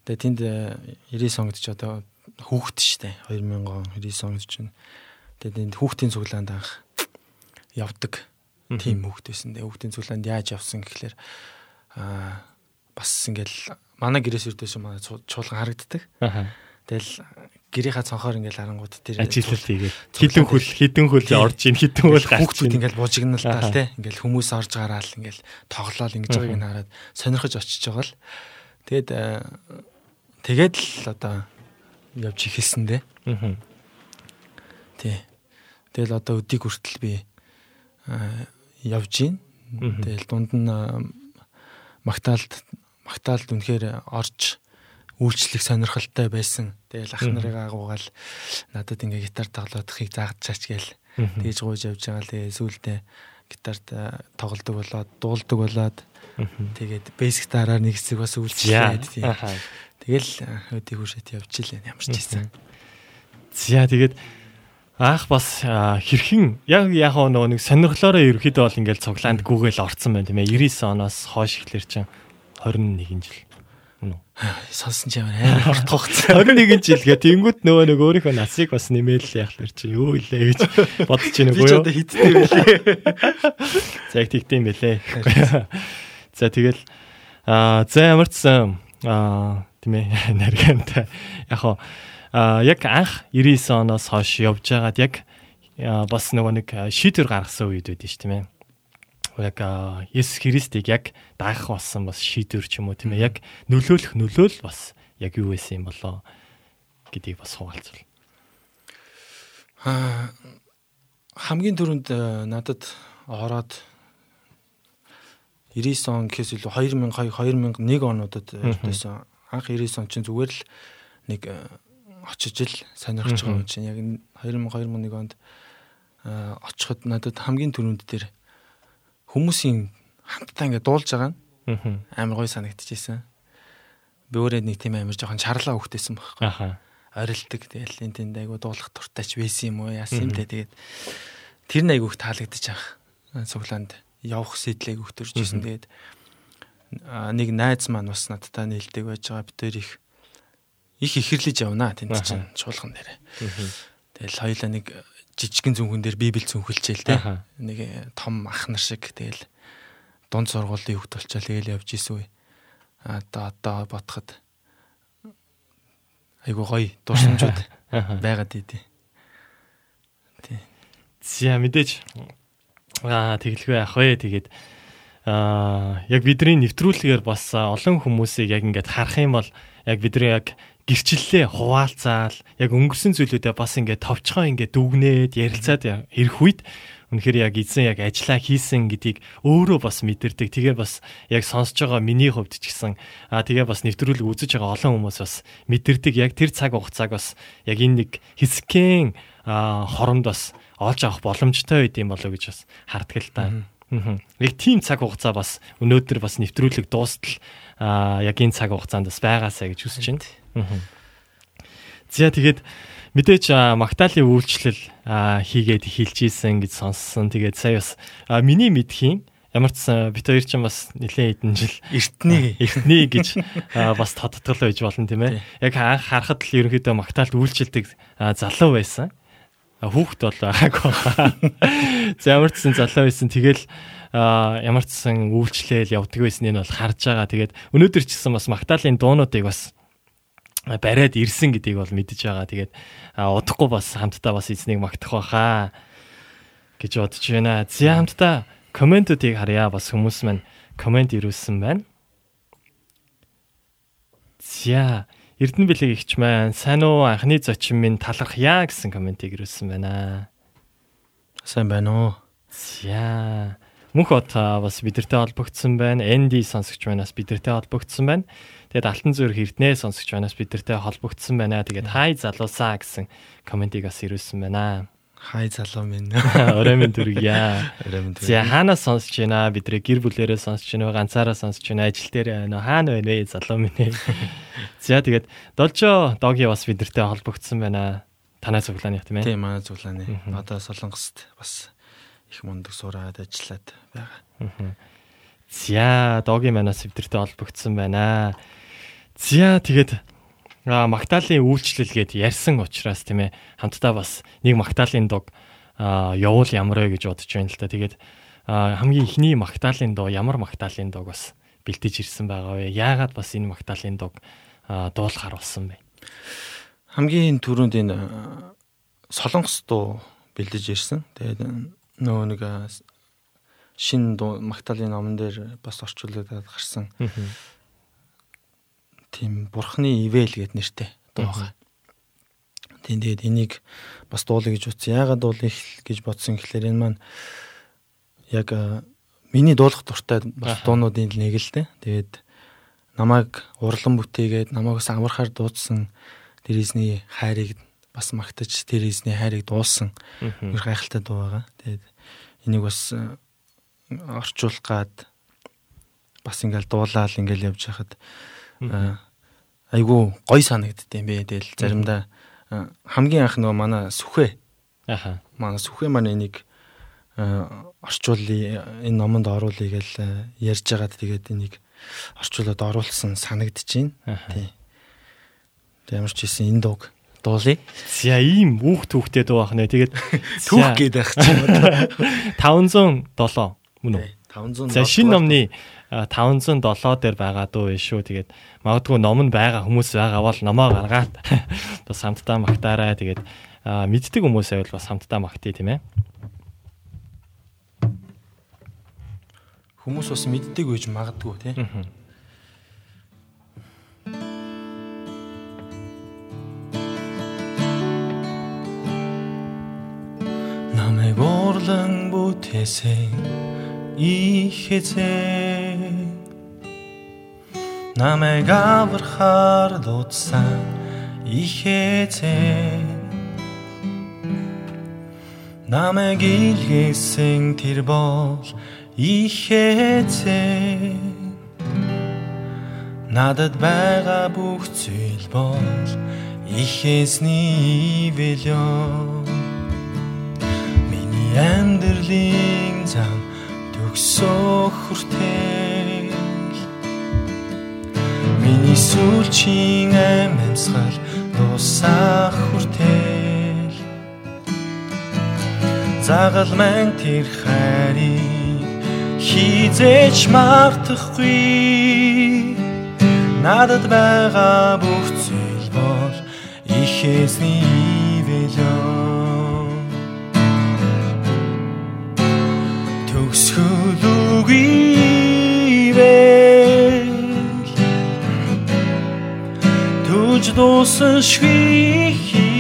Тэгээ тэнд э, 99 онд ч одоо хүүхэд штэ 2000 он 99 онд чинь тэгээ тэнд хүүхдийн цуглаанд анх явдаг тийм. Тэгээ хүүхдийн цуглаанд яаж явсан гэхлээр аа бас ингээл манай гэрээс өрдөөс манай чуулган харагддаг. Тэгэл гэрийнхаа цонхоор ингээл харангууд тэр Ажилтал тэгээд хідэн хөл хідэн хөл орж ийн хідэн хөл гарч хүүхдүүд ингээл бужигналтай Аха. л те ингээл хүмүүс орж гараал ингээл тоглоал ингэж байгааг нь хараад сонирхож очиж байгаа л. Тэгээд э, тэгээд л одоо явж ихэлсэн дээ. Мгм. тий. Тэгэл одоо өдийг хүртэл би э, явж гин. Тэгэл дунд нь магтаалд магтаалд үнэхээр орж үйлчлэх сонирхолтой байсан. Тэгэл ах Мгм. нарыг агуугаал надад ингээ гитар тоглоодохыг зааж чаач гээл тэгж гуйж явж байгаа л тэгээ сүүлдээ гитарт тоглодог болоод дуулдаг болоод тэгээд бейсик дараар нэг хэсэг бас үйлчлээд тийм. Тэгэл өдий хүршэт явж илээ ямар ч гэсэн. За тэгээд Аах бас хэрхэн яг яг нөгөө нэг сонирхлоороо ерөөхдөө бол ингээл цуглаанд гүгээл орцсон байна тийм ээ 99 оноос хойш ихлэр чинь 21 жил. Сонсон ч ямар амар хурдхагц. 21 жил гэ тэнгүүт нөгөө нэг өөрийнхөө насыг бас нэмээл яхалэр чи юу илээ гэж бодож байна Би ч уу? одоо хиттэй байлээ. За яг тэгдэм байлээ. За тэгэл аа за ямар ч сан аа тийм ээ (laughs) наргантай яг хоо аа яг анх 99 оноос хойш явж байгаад яг бас нөгөө нэг шийдвэр гаргасан үед байдэн ш тийм ээ. Яг Есүс Христийг яг даах болсон бас шийдвэр ч юм уу тийм ээ. Яг нөлөөлөх нөлөөл бас яг юу байсан юм болоо гэдгийг бас хуваалцвал. Аа хамгийн түрүүнд надад ороод 99 он гэхээс илүү 2002 2001 онуудад ирдээсэн. Анх 99 он чинь зүгээр л нэг очиж л сонирхож байгаа юм чинь. Яг энэ 2000 2001 онд э, очиход надад хамгийн түрүүнд дээр хүмүүсийн хамтдаа ингэ дуулж байгаа нь амар гоё санагдчихсэн. Би өөрөө нэг тийм амар жоохон чарлаа хөхтэйсэн байхгүй. Аха. Орилдог тэгэл энэ тэнд айгу дуулах туртайч байсан юм уу? Яасан юм те? Тэгээд тэр нь айгуух таалагдчих ах. Цуглаанд явах сэтлэг өгтөржсэн тэгээд нэг найз маань бас надтай нийлдэг байж байгаа. Бид тээр их их ихэрлэж явна тэнд чинь чуулган дээр. Тэгэл хоёлаа нэг жижигэн зүнхэн дээр библ зүнхэлчээл те. Аха. Нэг э, том ах нар шиг тэгэл дунд сургуулийн хөвгт болчаал тэгэл явж исэн үе. А одоо одоо бодоход айгу гоё дурсамжууд (laughs) Аха. байгаад идэв. За мэдээж аа тэглэхгүй яах вэ тэгээд аа яг бидний нэвтрүүлгээр бас олон хүмүүсийг яг ингээд харах юм бол яг бидний яг гэрчлэлээ хуваалцаал яг өнгөрсөн зүйлүүдээ бас ингээд товчхон ингээд дүгнээд ярилцаад ирэх үед үнэхээр яг эзэн яг ажиллаа хийсэн гэдгийг өөрөө бас мэдэрдэг. Тэгээ бас яг сонсож байгаа миний хувьд ч гэсэн аа тэгээ бас нэвтрүүлэг үзэж байгаа олон хүмүүс бас мэдэрдэг. Яг тэр цаг хугацааг бас яг энэ нэг хэсгэн хоронд бас олж авах боломжтой байд юм болоо гэж бас харддаг л та. Яг тийм цаг хугацаа бас өнөөдөр бас нэвтрүүлэг дуустал яг энэ цаг хугацаанд бас байгаасаа гэж хүсэж байна. За тэгээд мэдээж аа, Магдалины үйлчлэл хийгээд эхэлж ийсэн гэж сонссон. Тэгээд сая бас миний мэдхийн ямар ч бит хоёр ч бас нэлээд хэдэн жил (laughs) Эртний эртний гэж бас тодтгол байж болно тийм ээ. Яг анх харахад л ерөнхийдөө Магдалд үйлчлдэг залуу байсан. Хүүхэд бол байгаагүй. (laughs) За ямар ч сан залуу байсан. Тэгэл ямар ч сан үйлчлэл явдаг байсан нь бол харж байгаа. Тэгээд өнөөдөр ч гэсэн бас Магдалины дуунуудыг бас бариад ирсэн гэдгийг бол мэдэж байгаа. Тэгээд удахгүй бас хамтдаа бас эзнийг магтах байхаа гэж бодож байна. За хамтдаа комментүүдийг харъя. Бас хүмүүс маань коммент ирүүлсэн байна. За Эрдэнэ бэлэг ихч маань сайн уу анхны зочин минь талархъя гэсэн комментиг ирүүлсэн байна. сайн байна уу? За мөнх бот а, бас бидэртэй холбогдсон байна. Энди сонсогч манаас бидэртэй холбогдсон байна. Тэгээд Алтан зүрх Эрдэнэ сонсогч манаас бидэртэй холбогдсон байна. Тэгээд хай залуусаа гэсэн комментиг бас ирүүлсэн байна. Хай залуу минь. (laughs) Орой минь дүргийа. Оройн За хаанаас сонсож байна? Бидрээ гэр бүлээрээ сонсож байна уу? Ганцаараа сонсож байна? Ажил дээр байна уу? Хаана байна вэ? Залуу минь. (laughs) За тэгээд Должо доги бас бидэртэй холбогдсон байна. Танай цуглааны тийм ээ. Тийм манай зүглааны. Мгм. Одоо Солонгост бас их мундаг сураад ажиллаад байгаа. Мгм. За доги манаас бидэртэй холбогдсон байна. За тэгээд Магдалины үйлчлэл гээд ярьсан учраас тийм ээ хамтдаа бас нэг Магдалины дог явуул ямар вэ гэж бодож байна л та. Тэгээд хамгийн ихний Магдалины доо ямар Магдалины дог бас бэлтэж ирсэн байгаа вэ? Яагаад бас энэ Магдалины дог аа, дуулахар болсон бэ? Хамгийн түрүүнд энэ Солонгос дуу бэлдэж ирсэн. Тэгээд нөгөө нэг шин Магдалины номон дээр бас орчуулагдаад гарсан. Тийм Бурхны ивэл гэд нэртэй дуу байгаа. Тийм тэгээд энийг бас дуулах гэж утсан. Яагаад дуулах гэж бодсон гэхэлэр энэ маань яг миний дуулах дуртай дуунуудын нэг л дээ. Тэгээд намайг урлан бүтээгээд намайг бас амархаар дуудсан тэр эзний хайрыг бас магтаж тэр эзний хайрыг дуулсан их гайхалтай дуу байгаа. Тэгээд энийг бас а, орчуулах гад бас ингээл дуулаал ингээл явж хахад а, айгүй гой санагддсан юм бэ. Тэгэл заримдаа а, хамгийн анх нөгөө манай сүхэ Аха. манай сүхэ маань энийг орчуулъя энэ номонд оруулъя гэж а, ярьж байгаад тэгээд энийг орчуулад оруулсан санагдчихээн. Тий. Тэг ямар ч хэлсэн энэ дууг дуулъя. За ийм үүх түүхтэй дуу ах нэ. Тэгээд (laughs) Түүх гээд байх чинь одоо. 507 мөн үү? 500 За шинэ номны а, 507 дээр байгаа биш шүү. Тэгээд магадгүй ном нь байгаа хүмүүс байгаа бол номоо гаргаад (laughs) бас хамтдаа магтаарай. Тэгээд мэддэг хүмүүс байвал бас хамтдаа магтъя тийм ээ. хүмүүс бас мэддэг байж магадгүй тий. Намайг уурлан бүтээсэн их эзэн. Намайг аврахаар дуудсан их эзэн. Намайг илгээсэн тэр бол их эзэн. Надад байгаа бүх зүйл бол их эзний ивэлё Миний амьдралын зам төгсөх хүртэл. Миний сүүлчийн амьсгал дуусах хүртэл. Загал мэн тэр хайрыг хизээч мартахгүй. Надад байгаа бүх зүйл бол ихэсний ивэлөө төгсгөл үгийвэл түж дуусан швихивэ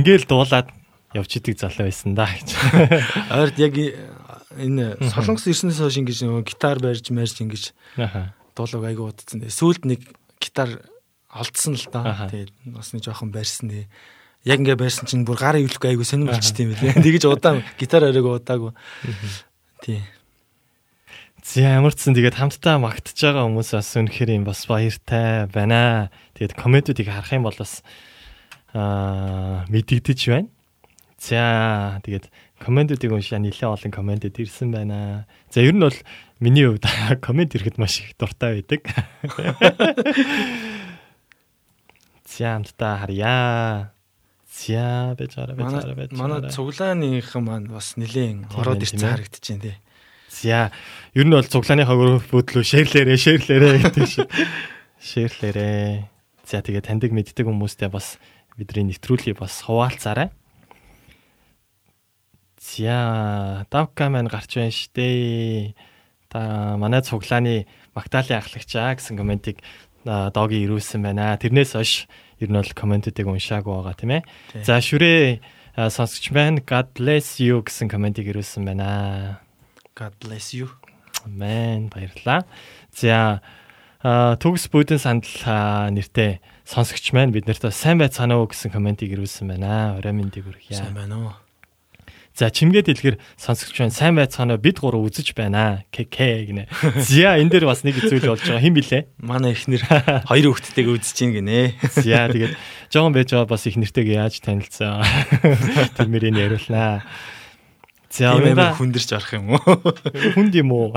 ингээл дуулаад явж идэг залуу байсан да гэж. (laughs) ойрд яг энэ солонгос ирснээс хойш ингэж нөгөө гитар барьж марьж ингэж дуулаг айгу удацсан. Сүүлд нэг гитар олдсон л да. Тэгээд бас нэг жоохон барьсан. Тэгээ яг ингээ барьсан чинь бүр гарын өвлөхгүй айгу сонирм болчтой юм билээ. (laughs) Тэгэж удаан гитар оройг удаагүй. Тий. За ямар ч сан тэгээд хамтдаа магтж байгаа хүмүүс бас үнэхээр юм бас баяртай байна. Тэгээд комментүүдийг харах юм бол бас аа мэдэгдэж байна. За тэгээд комментүүдийг уншаа нэлээд олон комментэд ирсэн байна. За ер нь бол миний хувьд (laughs) коммент ирэхэд маш их дуртай байдаг. (laughs) За хамтдаа харъя. За бэжара бэжара Манай бэжара. манай цуглааныхан маань бас нилээн ороод ирсэн харагдаж байна тий. За ер нь бол цуглааныхаа өрөөдлөө шеэрлээрээ шеэрлээрээ гэдэг шиг (laughs) шеэрлээрээ. За тэгээ таньдаг мэддэг хүмүүстэй бас бидний нэвтрүүлгийг бас хуваалцаарай. За давка маань гарч байна штэ. Та манай цуглааны Магдалины ахлагчаа гэсэн комментиг доги ирүүлсэн байна. Тэрнээс хойш ер нь бол комментүүдийг уншаагүй байгаа тийм ээ. За шүрээ сонсогч байна. God bless you гэсэн комментиг ирүүлсэн байна. God bless you. Амен баярлалаа. За төгс бүдэн сандал нэртэй сонсогч маань бид нарт сайн байцгаана уу гэсэн комментиг ирүүлсэн байна. Орой мэндийг хүргье. Сайн байна уу? За чимгээд дэлгэр сонсогч маань сайн байцгаана бид гурав үзэж байна. КК гинэ. За энэ дээр бас нэг зүйл болж байгаа. Хэн блэ? Манай эхнэр хоёр хүүхдтэйг үзэж ийн гинэ. За тэгээд жоохон байж байгаа бас их нэртэйг яаж танилцаа. Тэр мөрийг яриулнаа. За амар хүндэрч орох юм уу? хүнд юм уу?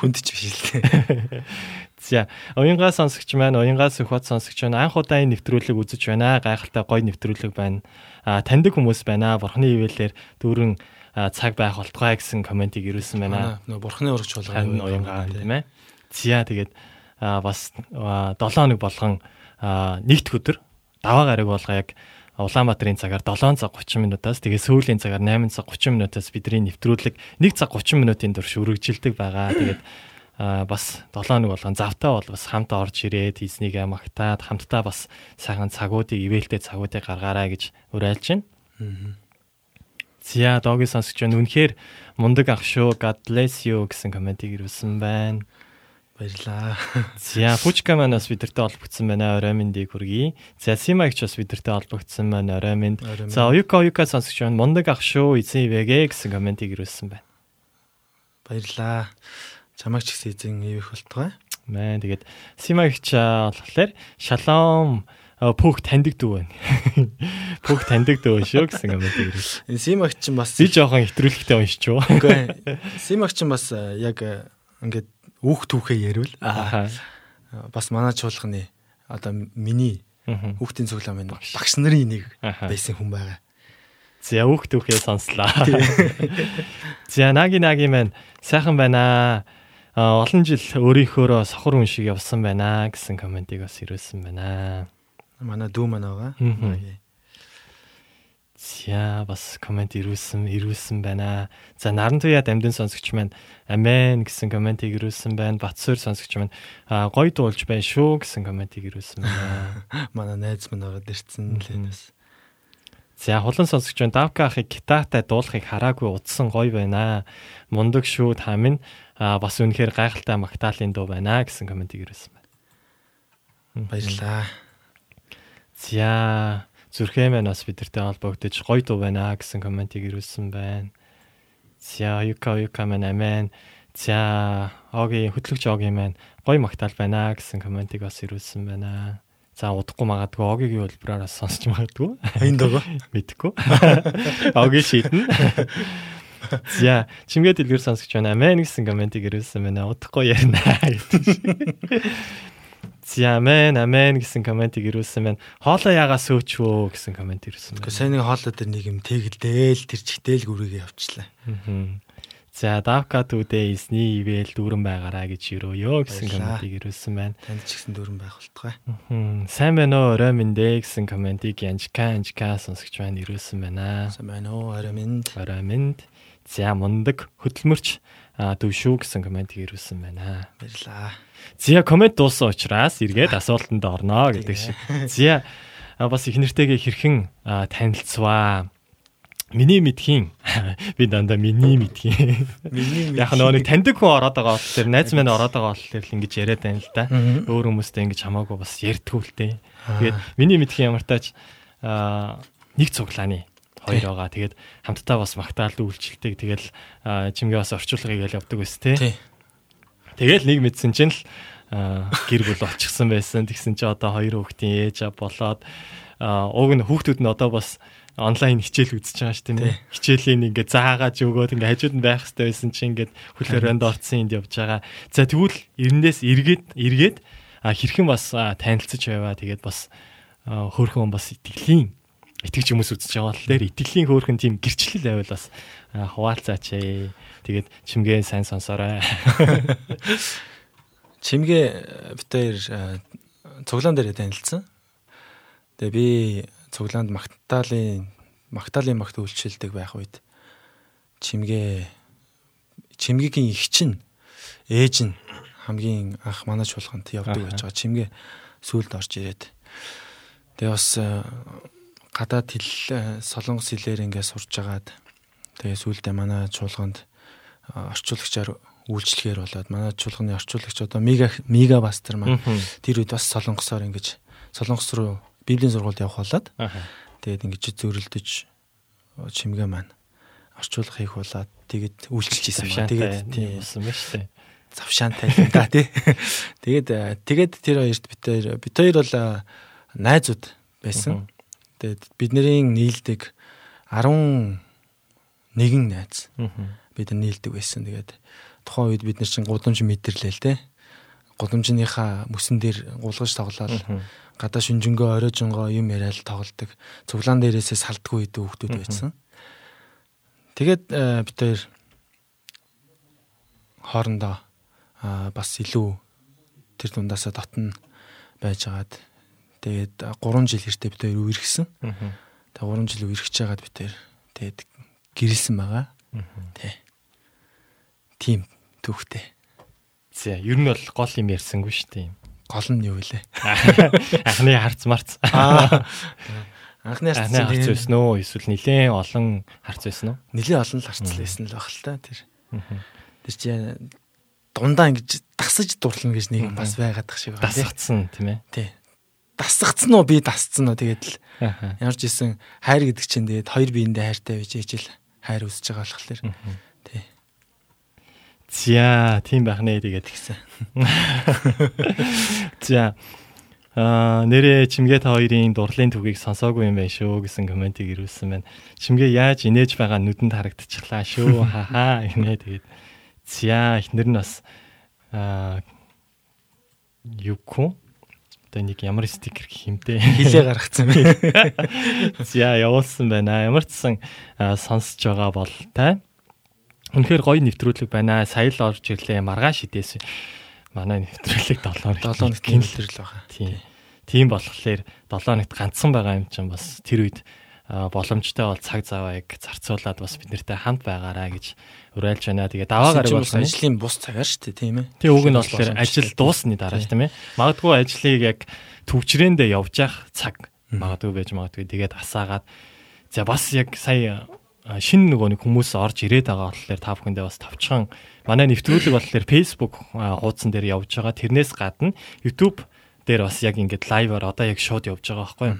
Хүндэж биш л дээ. (laughs) За, уянгаа сонсогч маань, уянгаа сөхөт сонсогч маань анх удаа энэ нэвтрүүлэг үзэж байна. Гайхалтай гоё нэвтрүүлэг байна. А таньдаг хүмүүс байна. Бурхны ивэлэр дүүрэн цаг байх болтугай гэсэн комментиг ирүүлсэн байна. Нөгөө бурхны урагч болгоо. Уянгаа тийм ээ. За, тэгээд бас 7 хоног болгон нэгд өдөр даваа гараг болго яг Улаанбаатарын цагаар 7 цаг 30 минутаас тэгээ сүүлийн цагаар 8 цаг 30 минутаас бидний нэвтрүүлэг 1 цаг 30 минутын турш үргэлжилдэг байгаа. Тэгээд а бас 7 хоног болгон завтаа бол бас хамтаа орж ирээд эзнийгээ магтаад хамтдаа бас сайхан цагуудыг ивэлтэй цагуудыг гаргаарай гэж уриалж байна. Зя доогийн сонсогч байна. Үнэхээр мундаг ах шүү. God bless you гэсэн комментиг ирүүлсэн байна. Баярлаа. За Пучка маань бас бидэртэй холбогдсон байна. Орой мэндийг хүргэе. За Симагч бас бидэртэй холбогдсон байна. Орой мэнд. За Оюка Оюка сонсогч байна. Мундаг ах шүү. Эзэн ивэгэ гэсэн комментиг ирүүлсэн байна. Баярлаа. Чамайг ч гэсэн эзэн ивэх болтгой. Мэн тэгээд Симагч аа, болохоор шалом аа, пүүх таньдаг дүү байна. (laughs) Пүүх таньдаг дүү шүү гэсэн комментиг ирүүлсэн. Энэ Симагч чинь бас Би жоохон хэтрүүлэгтэй уншиж юу. Үгүй. Симагч чинь бас э, яг э, ингээд үүх түүхээ ярил. Бас манай чуулганы одоо миний хүүхдийн цуглаан байна. Багш нарын нэг байсан хүн байгаа. За өөх түүхээ сонслаа. (laughs) За наги наги маань сайхан байна. А, олон жил өөрийнхөөрөө сохор хүн шиг явсан байна гэсэн комментиг бас ирүүлсэн байна. Манай дүү. Маги. За бас коммент ирүүлсэн ирүүлсэн байна. За наран туяа дамдын сонсогч маань амен гэсэн комментиг ирүүлсэн байна. Батсуур сонсогч маань гоё дуулж байна шүү гэсэн комментиг ирүүлсэн байна. (laughs) Манай найз маань ороод ирсэн л Мгм. энэс. За хулан сонсогч байна. Давка ахыг гитартай дуулахыг хараагүй удсан гоё байна. Мундаг шүү та минь а, бас үнэхээр гайхалтай магтаалын дуу байна гэсэн комментиг ирүүлсэн байна. Баярлаа. За зүрхээ маань бас бидэртэй холбогдож гоё дуу байна гэсэн комментиг ирүүлсэн байна. За юка юка маань амен. За огийн хөтлөгч огийн маань гоё магтаал байна гэсэн комментиг бас ирүүлсэн байна. За удахгүй магадгүй огийн хэлбэрээр сонсч магадгүй. Аян догоо. (laughs) Мэдхгүй. (laughs) Огийн шийдэн. (laughs) За чимгээ дэлгэр сонсогч байна. Амен гэсэн комментиг ирүүлсэн байна. Удахгүй ярина гэдэг. За амен амен гэсэн комментиг ирүүлсэн байна. Хоолоо ягаа сөөчвөө гэсэн коммент ирүүлсэн Гэхдээ байна. сайн нэг хоолой дээр нэг юм тэгэлдээл тэр чигтэл гүрийгээ явчлаа. Мгм. За давка түдээ эсний ивэл дүүрэн байгаараа гэж өрөөё гэсэн комментиг ирүүлсэн байна. Танд ч гэсэн дөрөн байх болтгой. Мгм. Сайн байна уу орой мэндэ гэсэн комментиг янжка янжка сонсогч байна ирүүлсэн байна. Сайн байна уу? Орой минь. Орой мэнд. За мундаг хөдөлмөрч дүү шүү гэсэн комментиг ирүүлсэн байна. Баярлаа. Зя коммент дууссан учраас эргээд асуултанд орно гэдэг шиг. Зя бас их нэртэйгээ хэрхэн танилцваа. Миний мэдхийн (laughs) би дандаа миний мэдхийн. Миний (laughs) Яг нэг таньдаг хүн ороод байгаа бол тэр найз маань ороод байгаа бол тэр л ингэж яриад байна л да. Өөр хүмүүстэй ингэж хамаагүй бас дээ. Тэгээд миний мэдхийн ямар тач нэг цуглааны хоёр байгаа. Тэгээд хамтдаа бас магтаал үйлчлэлтэй тэгэл чимгээ бас орчуулгыг ял явдаг байсан тий. Тэгэл нэг мэдсэн чинь л гэр бүл олчихсан байсан. Тэгсэн чи одоо хоёр хүүхдийн ээж болоод уг нь хүүхдүүд нь одоо бас онлайн хичээл үзэж байгаа шүү дээ. нэ. Хичээлийн ингээ заагааж өгөөд ингээ хажууд нь байх хэрэгтэй байсан чи ингээд хөлөөрөнд орцсон энд явж байгаа. За тэгвэл эрнээс эргээд эргээд хэрхэн бас танилцж байваа. Тэгээд бас а, хөөрхөн бас итгэлийн итгэж хүмүүс үзэж байгаа бол тэр итгэлийн хөөрхөн тийм гэрчлэл байвал бас хуваалцаач ээ. Тэгээд чимгээ сайн сонсоорой. (laughs) Чимгээ э, хоёр э, цуглаан дээр танилцсан. Тэгээ би цуглаанд магтаалын магтаалын магт үйлчлэлдэг байх үед чимгээ чимгээгийн их чинь ээж нь хамгийн анх манай чуулганд явдаг байж байгаа. Чимгээ сүулт орж ирээд тэгээ бас э, гадаад хэл э, солонгос хэлээр ингээд сурж агаад тэгээ сүултээ манай чуулганд орчуулагчаар үйлчлэгээр болоод манай чуулганы орчуулагч одоо мега мега бастер маань тэр үед бас солонгосоор ингэж солонгос руу библийн сургуульд явах болоод тэгээд ингэж зөөрөлдөж э, чимгээ маань орчуулга хийх болоод тэгээд үйлчилж исэн ба Завшаантай тэгээд тийм болсон ба штэ. завшаантай юм да тий. (laughs) Тэгээд э, тэгээд тэр хоёрт бид хоёр бид хоёр бол э, найзууд байсан тэгээд бидний нийлдэг 11 найз бид нар нийлдэг байсан тэгээд тухайн үед бид нар чинь гудамж мэдэрлээ л тий гудамжныхаа мөсөн дээр гулгаж тоглоод гадаа шүнжэнгөө оройжонгоо юм яриад тоглолдог. Цуглаан дээрээсээ салтгүй идэв хүмүүс байсан. Тэгээд э, бид хоёр хоорондоо бас илүү тэр дундаасаа дотн байжгаад тэгээд 3 жил хэртээ бид хоёр үерхсэн. Тэгээд 3 жил үерхэж байгаад бид хоёр тэгээд гэрэлсэн байгаа. Тий. Тим түүхтэй. За ер нь бол гол юм ярьсангүй штэ. Гол нь юу вэ? (laughs) Анхны харц марц. (laughs) Анхны харц харц чинь байсан уу? Эсвэл нэлээд олон харц байсан уу? нэлээ олон л харцал байсан л баг л та тэр. Тэр чи дундаа ингэж дасаж дурлна гэж нэг бас байгаад тах шиг байна. тий. Дасгацсан тийм ээ. Тий. Дасгацсан уу би дасцсан уу тэгээд л ямар ч исэн хайр гэдэг чинь тэгээд хоёр биендээ хайртай байж ижил хайр үсэж байгаа болохоор тий. За, тийм байх нэ тэгээд Тэгсэн. За. Аа нэрээ чимгээ та хоёрын дурлалын төвгийг сонсоогүй юм байна шүү гэсэн комментиг ирүүлсэн байна. Чимгээ яаж инээж байгаа нүдэнд харагдчихлаа шүү. (laughs) Хахаа гинэ тэгээд. За эхнэр нь бас аа юуко одоо нэг ямар стикер гэх юмтэй. Хилээ гаргацсан байна. (laughs) За явуулсан байна. Ямар ч сан сонсож байгаа бол та. Үнэхээр гоё нэвтрүүлэг байна. Сая л орж ирлээ. Маргааш шидээс манай нэвтрүүлэг 7 хоног 7 хоногт гинэлтрэл байгаа. Тийм. Тийм болохоор 7 хоногт ганцхан байгаа юм чинь бас тэр үед боломжтой бол цаг завааг зарцуулаад бас бид нартай хамт байгаараа гэж уриалж байна. Тэгээ даваа гараг бол болох нь. ажлын бус цагаар шүү дээ тийм ээ. Тийм үг нь болохоор ажил дуусны дараа шүү дээ. Магадгүй ажлыг яг төвчрээндээ явж явах цаг магадгүй байж магадгүй тэгээд асаагаад за бас яг сая а, шинэ нөгөө нэг хүмүүс орж ирээд байгаа болохоор та бүхэндээ бас тавчхан манай нэвтрүүлэг болохоор Facebook хуудсан дээр явж байгаа. Тэрнээс гадна YouTube дээр бас яг ингээд лайваар одоо яг шууд явж байгаа байхгүй юу?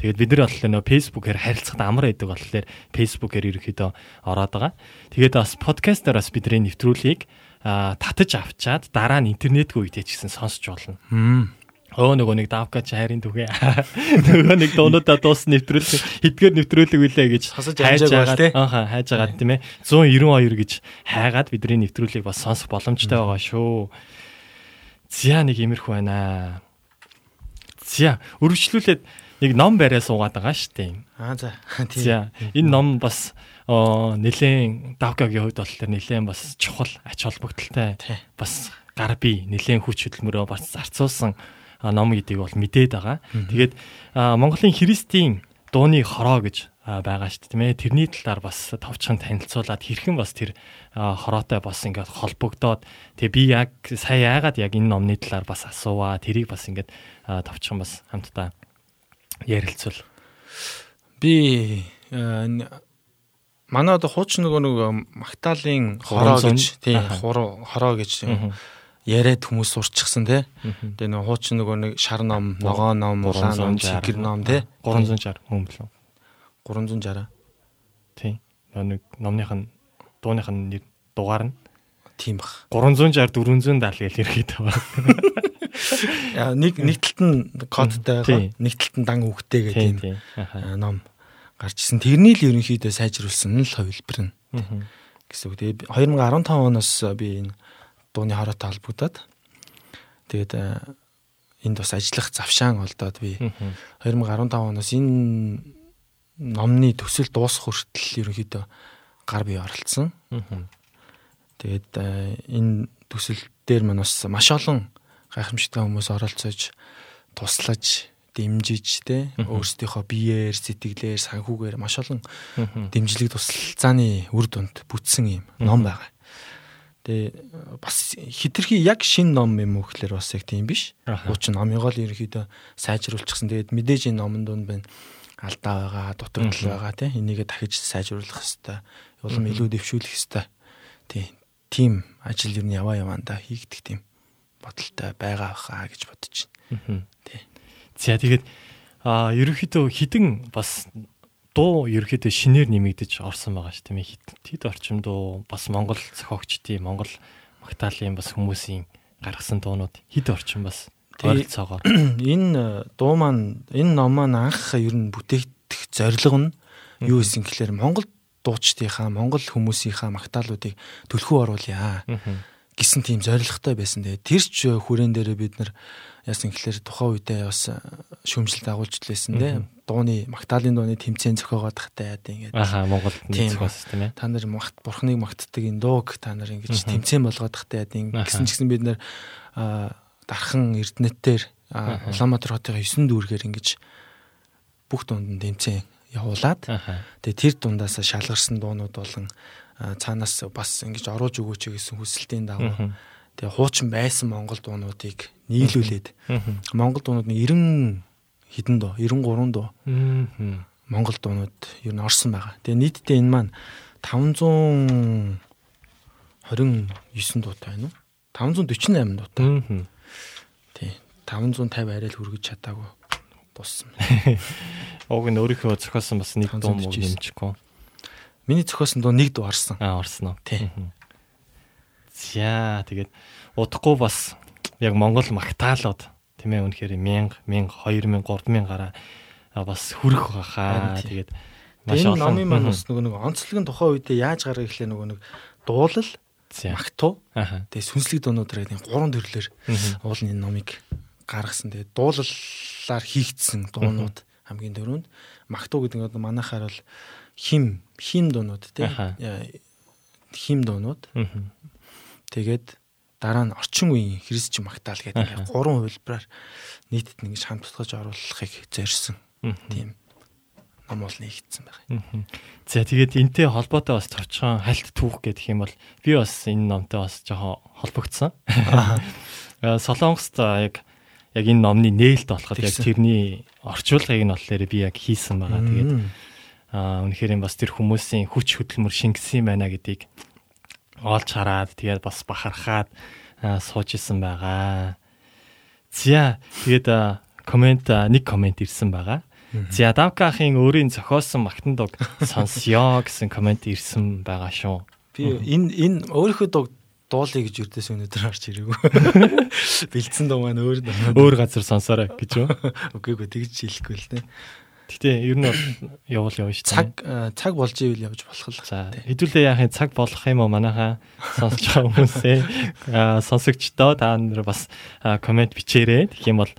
Тэгээд бид нар болохоор нөө Facebook-ээр харилцахад амар байдаг болохоор Facebook-ээр ерөөхдөө ороод байгаа. Тэгээд бас подкастаар бас бидний нэвтрүүлгийг татаж авчаад дараа нь интернетгүй үедээ ч гэсэн сонсч болно. Өө нөгөө нэг давка чайрын түгэ. (laughs) Нөгөө нэг дуунуудаа дуус нэвтрүүлэг хэдгээр нэвтрүүлэг үлээ гэж Хасаж амжааг бол тий. Ааха хайж байгаа тийм ээ. 192 гэж хайгаад бидний нэвтрүүлгийг бас сонсох боломжтой байгаа шүү. Зя нэг имерхүү байна. Зя өргөжлүүлээд нэг ном бариа суугаад байгаа шүү дээ. Аа за. Тийм. Энэ ном бас нэлээд давкагийн хувьд болохоор нэлээд бас чухал ач холбогдолтой бас гар бие нэлээд хүч хөдөлмөрөө бас зарцуулсан ном гэдгийг бол мэдээд байгаа. Тэгээд Монголын христийн дууны хороо гэж байгаа шүү дээ тийм ээ. Тэрний талаар бас товчхон танилцуулаад хэрхэн бас тэр хороотой бас ингээд холбогдоод тэгээ би яг сая яагаад яг энэ номны талаар бас асууаа тэрийг бас ингээд товчхон бас хамтдаа ярилцвал Би э, манай одоо хуучин нөгөө нэг Магдалины хороо Хорон гэж тийм хороо хороо гэж яриад хүмүүс сурчихсан тий. Тэгээ нөгөө хуучин нөгөө нэг шар ном, ногоо ном, улаан ном, 360. чигэр ном тий. 360 хүн билүү. 360. Тийм. Нөө нэг номных нь дууных нь нэр- дугаар нь Тийм бах. 360 470 гэж ирэхэд байгаа. Яа, Нэг нэг талд нь кодтай нэг талд нь дан үгтэй гэдэг э, ном гарч исэн. Тэрний л ерөнхийдөө сайжруулсан нь л хувилбар нь гэсэн үг. Тэгээ би 2015 оноос би энэ дууны хороотой холбогдоод тэгээд э, энд бас ажиллах завшаан олдоод би Мгм. 2015 оноос энэ номны төсөл дуусах хүртэл ерөнхийдөө гар бие оролцсон. Тэгээд э, энэ төсөл дээр мань бас маш олон гайхамшигтай хүмүүс оролцож туслаж дэмжиж те өөрсдийнхөө биеэр сэтгэлээр санхүүгээр маш олон дэмжлэг тусалцааны үр дүнд бүтсэн юм ном байгаа. Тэгээ бас хитрхи яг шин ном юм уу гэхээр бас яг тийм биш. Аха. Хуучин номыгоо л ерөнхийдөө сайжруулчихсан. Тэгээд мэдээж энэ номон дунд байна алдаа байгаа, дутагдал байгаа тийм энийгээ дахиж сайжруулах хэрэгтэй. Улам илүү дэвшүүлэх хэрэгтэй. Тийм. Тим ажил ер нь яваа яваандаа хийгдэх тийм бодолтой байгаа хаа гэж бодож байна. Тий. За тэгээд а ерөнхийдөө хідэн бас дуу ерөнхийдөө шинээр нэмэгдэж орсон байгаа ш тийм ээ. Хит тэд орчим дуу бас Монгол зохиогчдын Монгол Магдалины бас хүмүүсийн гаргасан дуунууд хид орчим бас ойролцоогоор. (clears throat) Энэ э, дуу маань энэ ном маань анх ер нь бүтээгдэх зорилго нь юу гэсэн гэхээр Монгол дуучдынхаа Монгол хүмүүсийнхаа магтаалуудыг төлхөө оруулъя гэсэн тийм зорилготой байсан. Тэгээ тэр ч хүрээн дээрээ бид нар яасан гэхээр тухайн үедээ бас э, шүүмжлэлт агуулж лээсэн. Мгм. Дууны магтаалын дууны тэмцээн зохиогоод тахтай ингээд Аха Монгол Тийм. нийцгээс тийм ээ. та нар магт бурхныг магтдаг энэ дууг та нар ингэж тэмцээн болгоод тахтай гэсэн ч гэсэн бид нар дархан эрдэнэтээр. Улаанбаатар хотын 9 дүүргээр ингэж бүх дунд нь тэмцээн явуулаад тэгээ тэр дундаас шалгарсан дуунууд болон цаанаас бас ингэж оруулж өгөөч гэсэн хүсэлтийн дагуу тэгээ хуучин байсан монгол дуунуудыг нийлүүлээд монгол дуунуудын 90 хідэн дуу 93 дуу. Монгол дуунууд ер нь орсон байгаа. Тэгээ нийтдээ энэ маань 529 дуутай байна уу? 548 дуутай. Тий. 550 арай л хүргэж чадаагүй буссан. Уг (laughs) нь өөрийнхөө зохиосон бас нэг дуу муу 549. нэмчихгүй. Миний зохиосон дуу нэг дуу орсон. Аа орсон уу? Тий. За тэгээд удахгүй бас яг Монгол магтаалууд тийм ээ үнэхээр 1000 1000 2000 3000 гараа бас хүрэх тий. Тэгээд маш олон номын маань бас нөгөө нэг онцлог нь тухайн үедээ яаж гаргах гэхлээр нөгөө нэг дуулал, магтуу, Аха. тэгээ сүнслэг дуунууд гэдэг гурван төрлөөр уул энэ номыг гаргасан. Тэгээ дуулалаар хийгдсэн дуунууд хамгийн дөрөнд магтуу гэдэг нь манайхаар бол хим хим дуунууд тий. Аха. Яа, Хим дуунууд. Тэгээд дараа нь орчин үеийн христч магтаал гэдэг гурван хувилбараар нийтэд ингэж хамт тутгаж оруулахыг зорьсон. Тийм ном бол нэгдсэн. Мгм. За тэгээд энтэй холбоотой бас товчхон хальт түүх гэдэг юм бол би бас энэ номтой бас жоохон холбогдсон. Аа, Солонгост яг яг энэ номны нээлт болоход яг тэрний орчуулгыг нь болохоор би яг хийсэн байгаа. Тэгээд аа үнэхээр бас тэр хүмүүсийн хүч хөдөлмөр шингэсэн байна гэдгийг олж хараад тэгээд бас бахархаад аа, сууж исэн байгаа. За тэгээд комент нэг комент ирсэн байгаа. За Давка ахын өөрийн зохиосон магтан дог сонсё гэсэн комент ирсэн байгаа шүү. Би энэ энэ өөрийнхөө дуу дуулъя гэж үрдээс өнөдөр харж ирээгүй. (laughs) Бэлдсэн дуу маань өөр. Өөр газар сонсоорой гэж юу. (laughs) Үгүй ээ тэгж хэлэхгүй л дээ. Гэтэ ер нь бол явуул явна шүү. Цаг э, цаг болж ивэл явж болох л. За хэдүүлээ яахын цаг болох юм уу манайхаа сонсож байгаа хүмүүсээ аа, сонсогчдоо та нар бас комент бичээрэй. Тэгэх юм бол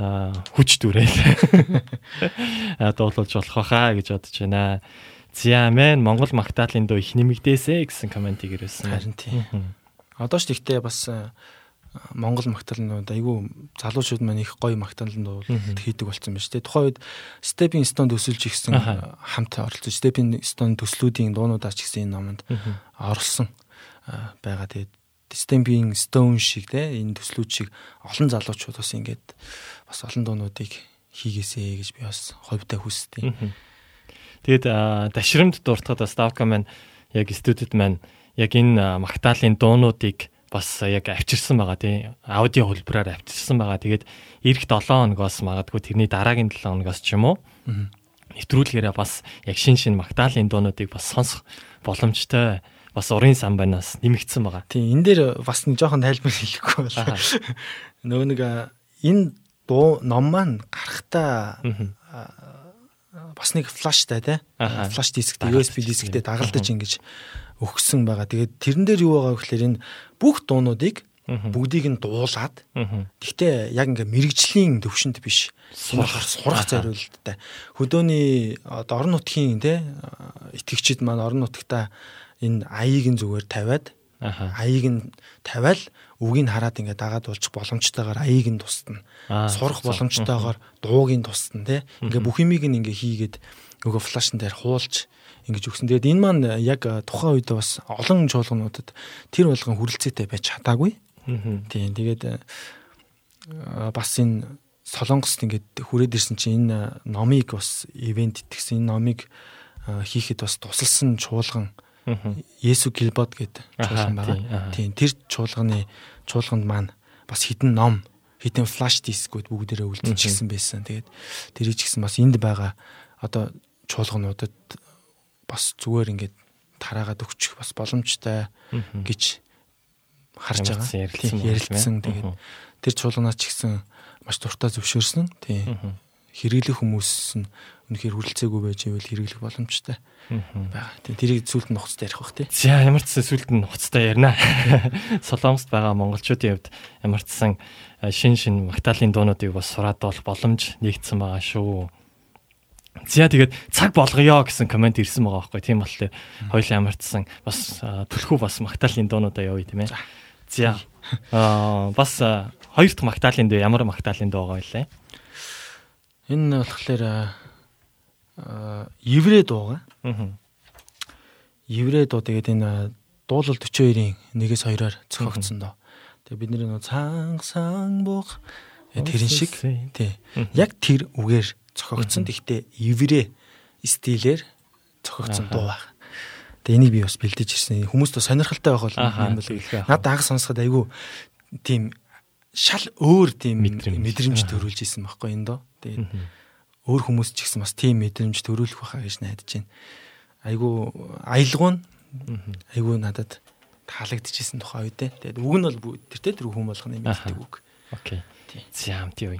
хүч дүрээл (laughs) дуулуулж болох байхаа гэж бодож байна. За мэн Монгол магтаалын дуу их нэмэгдээсэ гэсэн комментиг ирсэн. Харин тийм. Мгм. Одоо ч тэгтээ бас э, Монгол магтаалын дуу айгүй залуучууд маань их гоё Мгм. хийдэг болсон байна шүү дээ. Тухайн үед Stepping Stone төсөлж ихсэн э, хамт оролцож Stepping Stone төслүүдийн дуунуудаа ч гэсэн энэ номонд орлсон а, байгаа. Тэгээд Stepping Stone шиг те энэ төслүүд шиг олон залуучууд бас ингээд бас олон дуунуудыг хийгээсэй гэж би бас ховдтой хүсдэг. Тэгээд дашрамд дуртахад бас Ставка маань яг студид маань яг энэ аа, магтаалын дуунуудыг бас яг авчирсан байгаа тий аудио хөлбраар авчирсан байгаа. Тэгээд эх 7 хоногоос магадгүй тэрний дараагийн 7 хоногоос ч юм уу нэвтрүүлгээрээ бас яг шин шин магтаалын дуунуудыг бас сонсох боломжтой бас урын самбанаас нэмэгдсэн байгаа. Тийм энэ дээр бас нэг жоохон тайлбар хэлэхгүй бол Аха. (laughs) нөгөө нэг энэ дуу ном маань гарахтаа бас нэг флаштай Аха. флаш дисктэй USB дисктэй тийм. дагалдаж ингэж өгсөн байгаа. Тэгээд тэрэн дээр юу байгаа вэ гэхээр энэ бүх дуунуудыг бүгдийг нь дуулаад. Гэхдээ яг ингээ мэрэгжлийн төвшөнд биш сурах сурах Аха. зориулттай. Хөдөөний орон нутгийн те итгэгчид маань орон нутгата энэ аяыг нь зүгээр тавиад аяыг нь тавиал үгийг нь хараад ингээ дагаад уулчих боломжтойгоор аяыг нь тусдна. Аа, Сурах боломжтойгоор дууг нь тусдна те. Ингээ бүх юмыг нь ингээ хийгээд нөгөө флашн дээр хуулж ингэж өгсөн. Тэгээд энэ маань яг тухайн үед бас олон чуулгануудад тэр болгон хүрэлцээтэй байж чадаагүй. Тийм тэгээд бас энэ Солонгост ингээд хүрээд ирсэн чинь энэ номыг бас ивент итгэсэн энэ номыг хийхэд бас тусалсан чуулган. Есү Гилбод гэдэг чуулган байгаа. Тийм тэр чуулганы чуулганд маань бас хідэн ном хідэн флаш дискүүд бүгдээрээ үлдчихсэн байсан. Тэгээд тэрийг ч гэсэн бас энд байгаа одоо чуулгануудад бас зүгээр ингээд тараагаад өгчих бас боломжтой гэж харж байгаа. ярилцсан. Тэгээд тэр чуулганаас ч гэсэн маш дуртай зөвшөөрсөн. Тийм. Хэрэглэх хүмүүс нь үнэхээр хүрэлцээгүй байж ивэл хэрэглэх боломжтой байгаа. Тийм. Тэрийг зүйлд нь нухацтай ярих бах тий. За ямар ч сүлд нь хуцтай ярина. (laughs) Солонгост байгаа монголчуудын хувьд ямар ч сан шин шин магтаалын дуунуудыг бас сураад болох боломж нэгдсэн байгаа шүү. За тэгээд цаг болгоё гэсэн комент ирсэн байгаа байхгүй тийм болохоор хоёулаа ямар ч сан бас э, түлхүү бас магтаалын дуунуудаа явъя тийм ээ. За аа бас э, хоёр дахь магтаалын дуу ямар магтаалын дуу байгаа вэ? Энэ болохоор аа еврей дууга. Аа. Еврей дуу тэгээд энэ дуулал 42-ийн 1-с 2-оор зохиогдсон доо. Тэгээд бидний нөө цанг сан бух тэрэн шиг тий. Яг тэр үгээр зохиогдсон. Гэхдээ еврей стилээр зохиогдсон Аха. дуу баг. Тэгээ энийг би бас бэлдэж ирсэн. Хүмүүст бас сонирхолтой байх бол юм бол надад анх сонсоход айгүй тийм шал өөр тийм Мэдрэмж. төрүүлж исэн байхгүй энэ доо. Тэгээд өөр хүмүүс ч гэсэн бас тийм мэдрэмж төрүүлэх байхаа гэж найдаж байна. Айгүй аялгуун айгүй надад таалагдчихсэн тухай үед те. Тэгээд үг нь бол тэртээ тэр хүн болгоны мэддэг үг. Окей. Тий. За амт юу.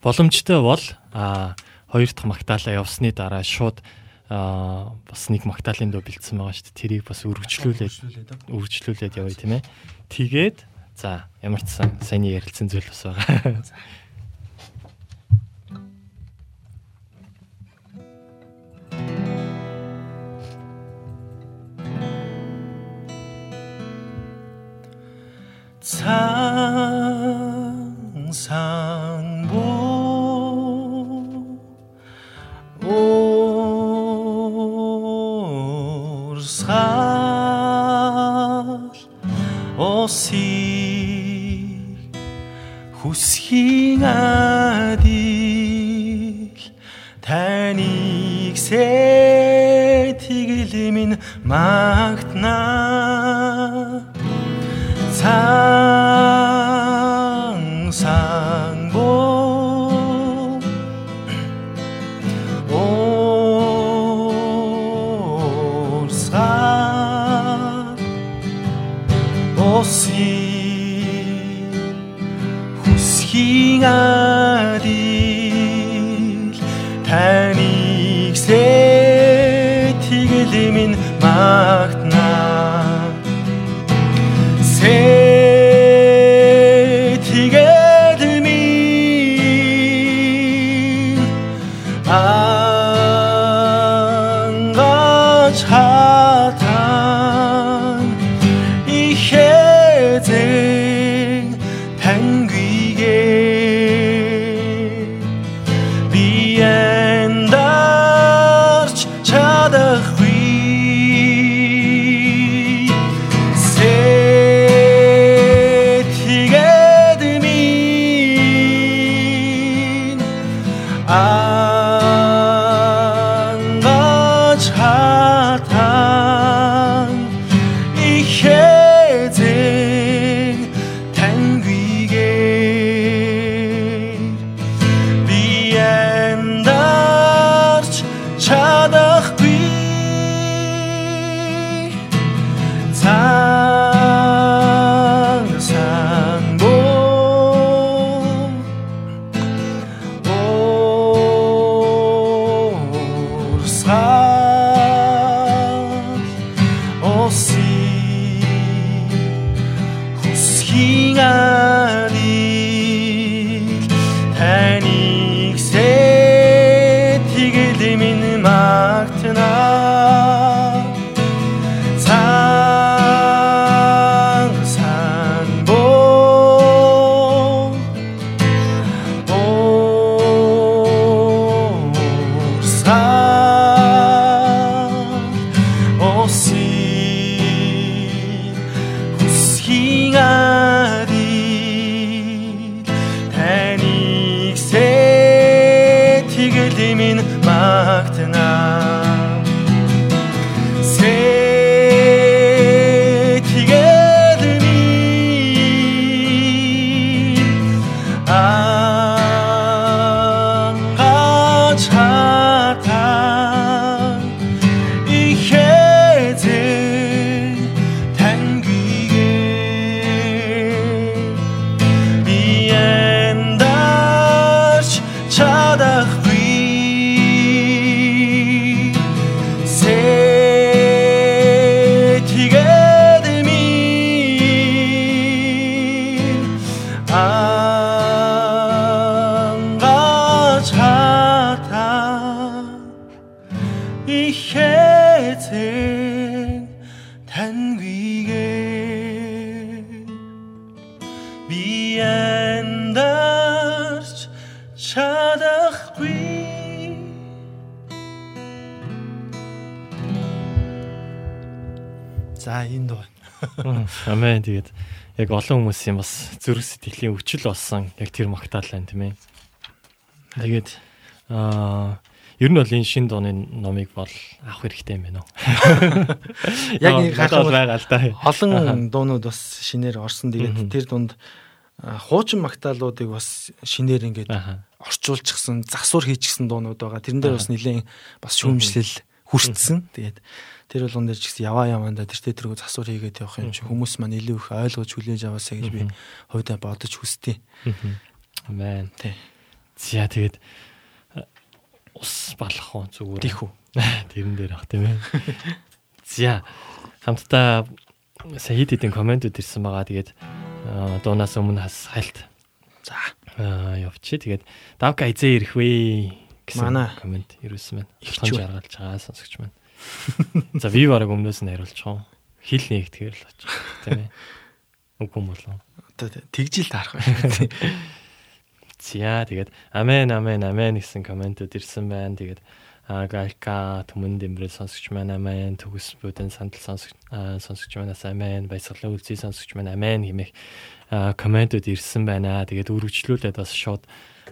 Боломжтой бол а хоёр дахь магтаалаа явсны дараа шууд а бас нэг магтаалын дуу бэлдсэн байгаа шүү дээ. Тэрийг бас үргэлжлүүлээд үргэлжлүүлээд явъя тийм ээ. Тэгээд за ямар ч сан саяны ярилцсан зүйл бас байгаа. 상 星不思議が яг олон хүмүүсийн бас зүрх сэтгэлийн өвчл болсон яг тэр магтаал байна тийм ээ. Тэгээд аа ер нь бол энэ шин дууны номыг бол авах хэрэгтэй юм байна уу? (laughs) Яг хатаа харах байгаа л да. олон дуунууд бас шинээр орсон. Тэгээд тэр дунд хуучин магтаалуудыг бас шинээр ингээд орчуулчихсан, засвар хийчихсэн дуунууд байгаа. Тэрэн дээр бас нэлээд бас шүүмжлэл хүртсэн. Тэгээд тэр болгон дээр ч гэсэн яваа яваанда тэр тэргөө засвар хийгээд явах юм чи хүмүүс маань илүү их ойлгож хүлээж аваасаа гэж би хувьдаа бодож хүсдэг. Амен. Тий. За тэгээд а, ус балах уу зүгээр. Тийх үү. (laughs) Тэрэн дээр ах тийм ээ. (laughs) За хамтдаа сая хэд хэдэн комментүүд ирсэн байгаа. Тэгээд аа, дуунаас өмнө бас хальт За. аа, явчих. Тэгээд давка эзээ ирэх вэ гэсэн коммент ирсэн байна. Ихч үү? жаргалж байгаа сонсогч маань. За би бараг өмнөөс нь хариулчихсан. Хил нэгтгэхэр л очих. Тийм ээ. Үгүй юм болов. Одоо тэгжил таарах байна. За тэгээд амен амен амен гэсэн комментүүд ирсэн байна. Тэгээд галка түмэн дэмрэл сонсогч маань амен төгс бүдэн сандал сонсогч сонсогч манаас амен баясгалан үлзий сонсогч маань амен хэмээх комментүүд ирсэн байна. Тэгээд үргэлжлүүлээд бас шууд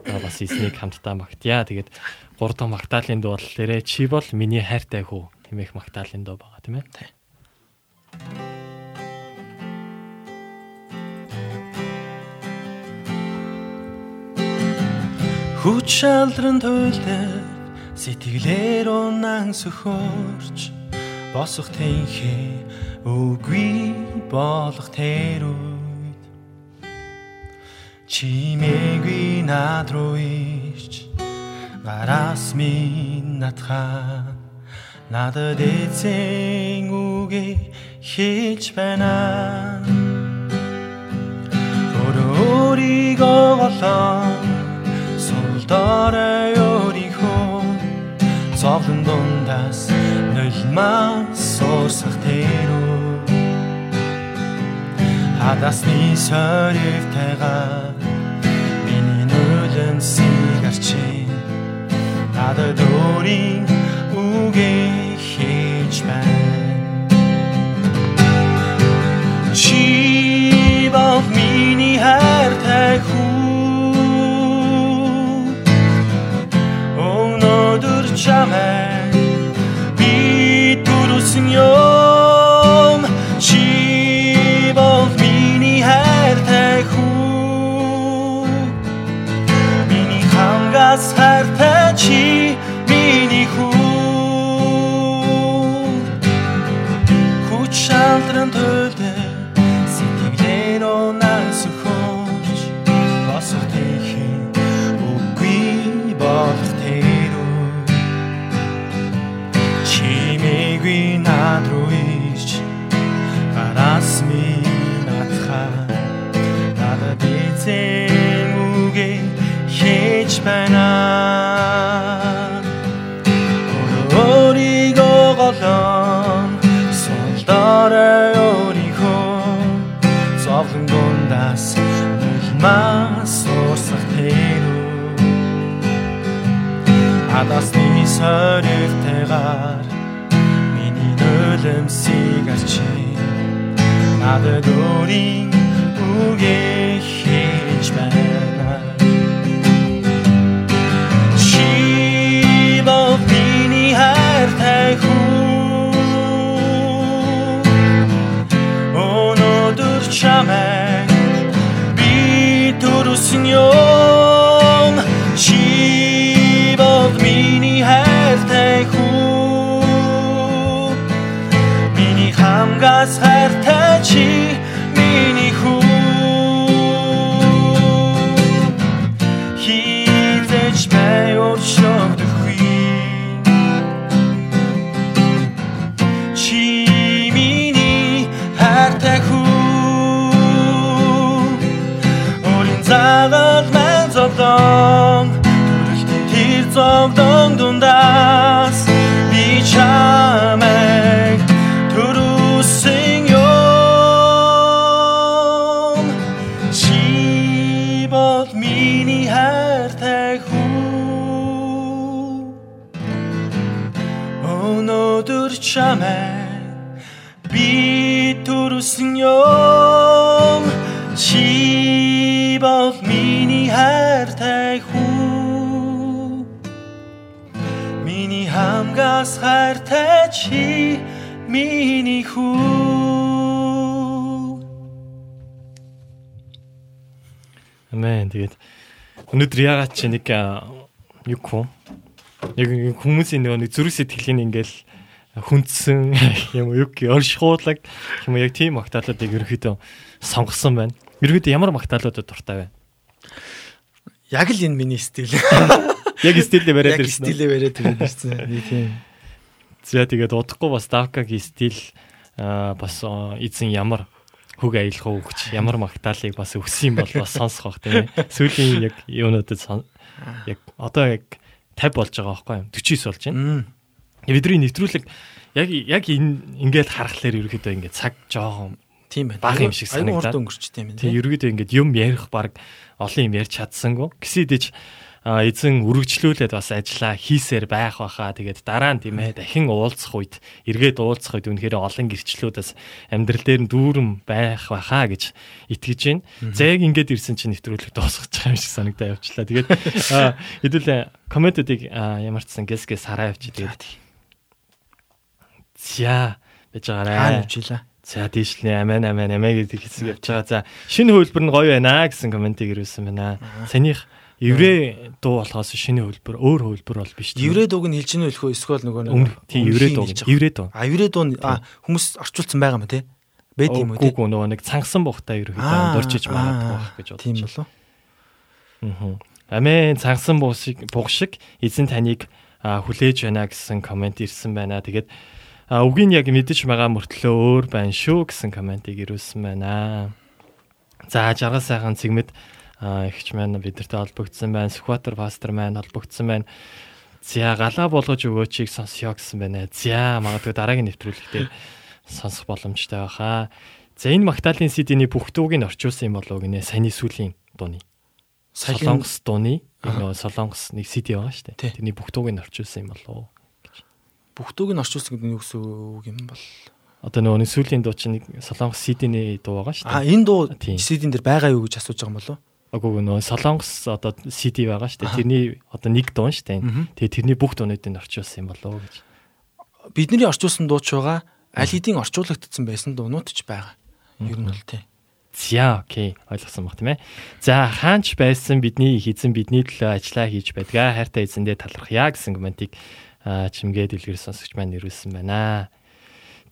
бас эснийг хамтдаа магтъя. Тэгээд гурав дахь магтаалын дуу бол тэрэ чи бол миний хайртай хүү хэмээх магтаалын дуу байгаа тийм ээ. Хүч шалран туйлдэр сэтгэлээр унан сөхөрч босох тэнхээ үгүй болох тэр үед чимээгүй над руу ич гараас минь натха надад эцэн үгээ хийж байна. Өөрийгөө голоо Солдорой өөрийнхөө зовлон дундаас нулимаас суусах тэрүү Хадасны соревтэйгаа миний нулэн сигарчи надад өөрийн үгээ хийж байна. Чи бол миний хайртай хүү Өнөөдөр чамайг би түрүүлсэн юм Адасны соревтэйгаар миний нулимсыг арчи надад өөрийн үгээ хийж байна. Чи бол миний хайртай хүү Өнөөдөр чамайг би түрүүлсэн юм хайртай хүү. Миний хамгаас хайртай чи өнөөдөр ягаад чи нэг юу хөө? Яг хүмүүсийн нөгөө нэг зүрх сэтгэлийн ингээл хүндсэн (laughs) юм уу юу оршихуулаг юм яг тийм магтаалуудыг ерөөхдөө сонгосон байна. Ерөөхдөө ямар магтаалуудад дуртай вэ? яг л энэ миний стил (laughs) Яг стилээ бариад яг ирсэн. үү? стилээ бариад ирсэн тийм За тэгээд удахгүй бас Давкагийн стил аа, бас эзэн ямар хөг аялах уу гэж ямар магтаалыг бас өгсөн юм бол бас сонсох бах тийм ээ. Сүүлийн яг юунуудад яг одоо яг 50 болж байгаа байхгүй юу? 49 болж байна. Бидний нэвтрүүлэг яг яг энэ ингээд харахаар ерөөхдөө ингээд цаг жоохон тийм байна. Бага юм шиг Аюу санагдаад. урд өнгөрчтэй юм тийм тийм. ерөөдөө ингээд юм ярих баг олон юм ярьж чадсангүй. Гэсэдэж а эзэн үргэлжлүүлээд бас ажиллаа хийсээр байх баха. Тэгээд дараа нь тийм ээ дахин уулзах үед эргээд уулзах үед үнэхээр олон гэрчлүүдээс амьдрал дээр нь дүүрэн байх баха гэж итгэж байна. За яг ингээд ирсэн чинь нэвтрүүлэг дуусгаж байгаа юм шиг санагдаа явчлаа. Тэгээд хэдүүлээ комментуудыг а, ямар ч сан гэс гэс хараа явчих. Тэгээд за байж Хаана байгаарай. явчихлаа. За тийшлээ амен амен амен гэдэг хэсэг явж байгаа. За шинэ хөлбөр нь гоё байна гэсэн комментиг ирүүлсэн байна. Санийх еврей дуу болохоос шинэ хөлбөр өөр хөлбөр бол биш. тийм үү? Еврей дууг нь хэлж ийн үлхөө эсвэл нөгөө нэг тийм еврей дуу. Еврей дуу. А еврей дуу хүмүүс орчуулсан байгаа мó тий. Бэт юм уу тий. Гүг нөгөө нэг цангасан бухтай ерөөхдөө дурчиж магадгүй байх гэж бодож Тийм байна. болов. Аа. Амен цангасан буг шиг буг шиг эзэн таныг хүлээж байна гэсэн комент ирсэн байна. Тэгээд үгийн яг мэдэж байгаа мөртлөө өөр байна шүү гэсэн комментиг ирүүлсэн байна. За жаргал сайхан цэгмэд ихч маань бидэртэй холбогдсон байна. Сүхбаатар пастор маань холбогдсон байна. За галаа болгож өгөөчийг сонсё гэсэн байна. За магадгүй дараагийн нэвтрүүлэг дээр сонсох боломжтой байхаа. За энэ Магдалины CD-ний бүх дууг нь орчуулсан юм болов гинэ. Саяны сүлийн дууны. Солонгос дууны нөгөө Солонгос нэг CD байгаа шүү дээ. Тэрний бүх дууг нь орчуулсан юм болов. бүх дууг нь орчуулсан гэдэг нь юу гэсэн үг юм бол. Одоо нөгөө нэг сүлийн дуу чинь нэг Солонгос CD-ний дуу байгаа шүү А дээ. энэ дуу. CD-н дээр байгаа юу гэж асууж байгаа юм болов? Агуу нөгөө Солонгос одоо CD байгаа шүү дээ. Тэрний одоо нэг дуу шүү дээ. Тэгээ тэрний бүх дуунуудыг орчуулсан юм болов гэж. Бидний орчуулсан дуу ч байгаа. Аль хэдийн орчуулагдсан байсан дуунууд ч байгаа. Ер нь бол тий. За окей ойлгосон баг тийм ээ. За хаанч байсан бидний их эзэн бидний төлөө ажиллаа хийж байдгаа. Хайртай эзэндээ талархъя гэсэн комментиг аа, чимгээд илгэр сонсогч маань ирүүлсэн байна.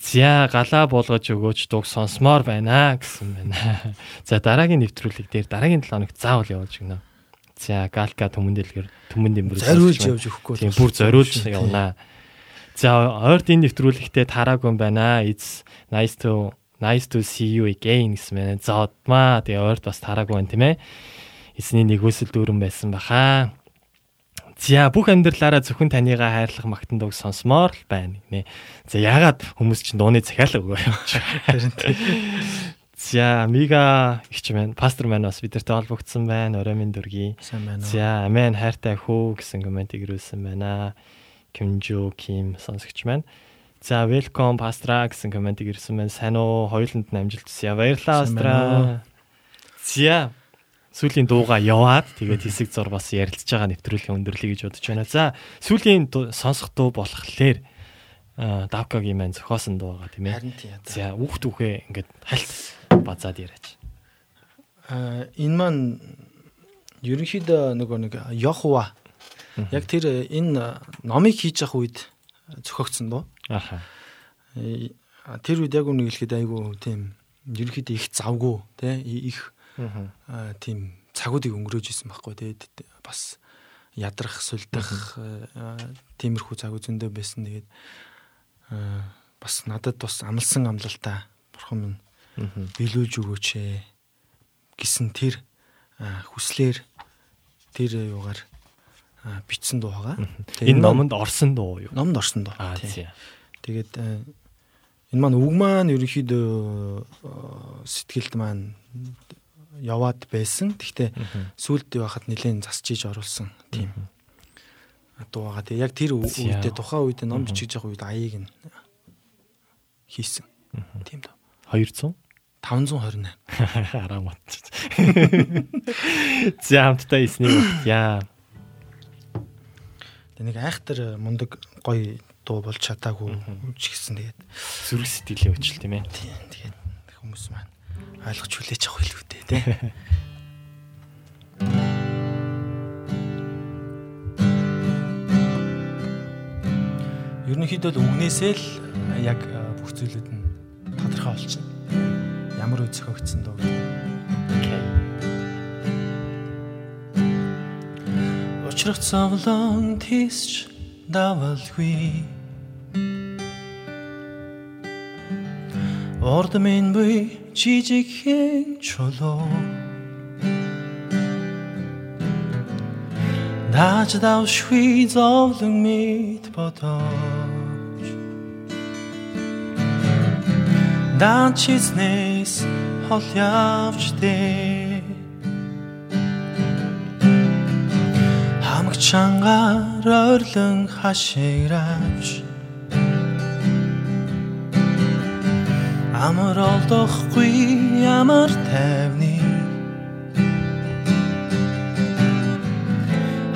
За галаа болгож өгөөч дуг сонсмоор байна гэсэн байна. За дараагийн нэвтрүүлэг дээр дараагийн 7 хоногт заавал явуулж өгнө. За галка түмэн дэлгэр түмэн дэмбэр Зариулж явж өгөхгүй. Тийм бүр зориулж (laughs) явнаа. За ойрд энэ нэвтрүүлэгтээ тараагүй юм байна. It's nice to nice to see you again гэсэн мэн. За удмаа тэгээ ойрд бас тараагүй байна тийм ээ. Эсний нэгөөсөл дүүрэн байсан баха. За бүх амьдралаараа зөвхөн танийгаа хайрлах магтан дууг сонсомоор л байна гинэ. За ягаад хүмүүс чинь дууны захиалга өгөө юм чи. За мига ихч маань пастор маань бас бидэртэй холбогдсон байна. Орой минь дүргий. Сайн байна уу? За амен хайртай хүү гэсэн комментиг ирүүлсэн байна. Кимжо Ким сонсогч маань. За welcome пастра гэсэн комментиг ирсэн байна. Сайн уу? Хоёуланд нь амжилт хүсье. Баярлалаа пастра. За сүүлийн дууга яваад тэгээд хэсэг зур бас ярилцж байгаа нэвтрүүлгийн өндөрлөе гэж бодож байна. За сүүлийн дуу- сонсох дуу болохоор аа, давкагийн маань зохиосон дуу байгаа тийм ээ. Харин тий. одоо. За үхт үхээ ингээд хальт базаад яриач. А энэ маань ерөнхийдөө нөгөө нэг Йохова яг тэр э, энэ номыг хийж явах үед зохиогдсон доо. Аха. Э, Тэр үед яг үнэ хэлэхэд айгүй тийм ерөнхийдөө их завгүй те их Аха. а, тийм цагуудыг өнгөрөөж исэн байхгүй тэгээд бас ядрах сүлдэх а, тиймэрхүү цаг зөндөө байсан тэгээд бас надад бас амлсан амлалтаа бурхан минь биелүүлж өгөөч ээ гэсэн тэр хүслээр тэр юугаар бичсэн дуу байгаа. Энэ номонд орсон дуу юу? номд орсон дуу. Аа. Тэгээд э, энэ маань үг маань ерөнхийдөө э, сэтгэлд маань яваад байсан. Гэхдээ сүулт байхад нэлээд засчиж оруулсан тийм дуу байгаа. Тэгээ яг тэр үедээ тухайн үед ном бичиж явах үед аяыг нь хийсэн. Тийм дөө. 200 528. (laughs) Араа матч. За хамтдаа эснийг яа. Тэ нэг айхтар мундаг гоё дуу болж чадаагүй ч гэсэн тэгээд Зүрх сэтгэлийн өвчл тийм ээ. тийм тэгээд хүмүүс маань ойлгож хүлээж авах илүү дээ тий. Ерөнхийдөө л үгнээсээ л яг бүх зүйлүүд нь тодорхой болчихно. Ямар үе зохиогдсон дөө. Учрах цавлан тийсч давалгүй. Орд минь буй жижиг хэн чулуу. Даж давшгүй зовлон мэд бодож. Данчиснес хол явчтэй. Хамаг чангаар ойрлон хашигравч. Амар олдохгүй ямар тайвны.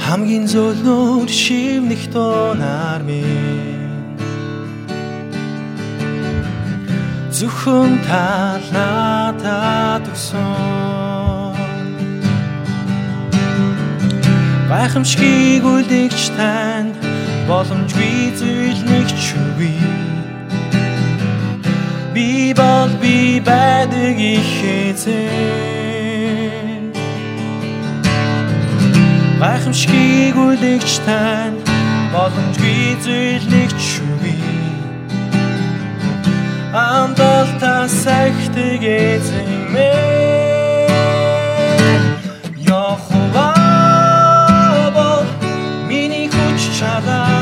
Хамгийн зөөлнөр шивнэх донаар минь. Зөвхөн тал надад өгсөн Гайхамшгийг үлдэгч танд боломжгүй зүйл нэг ч үгүй Би бол би байдаг ихэзээ Гайхамшгийг үлдэгч танд боломжгүй зүйл нэг ч үгүй. Амдалта сайхтэг эзэмээ Яхова бол миний хүч чадаа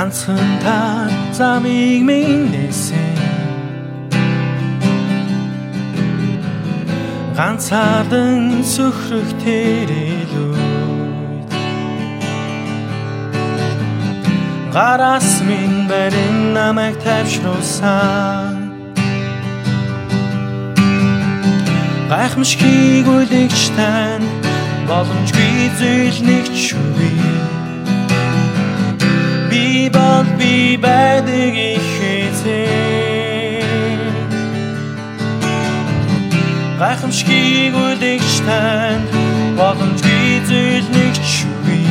ганцхан та замыг миньсэн ганцаардан сөхрөх тэрэлүүд гараас минь барин намайг тавьшруулсан гайхамшгийг үлэгч тань боломжгүй зүйл нэг ч үгүй бол би байдаг ихэзээ гайхамшгийг үлэгч танд боломжгүй зүйл нэг ч үгүй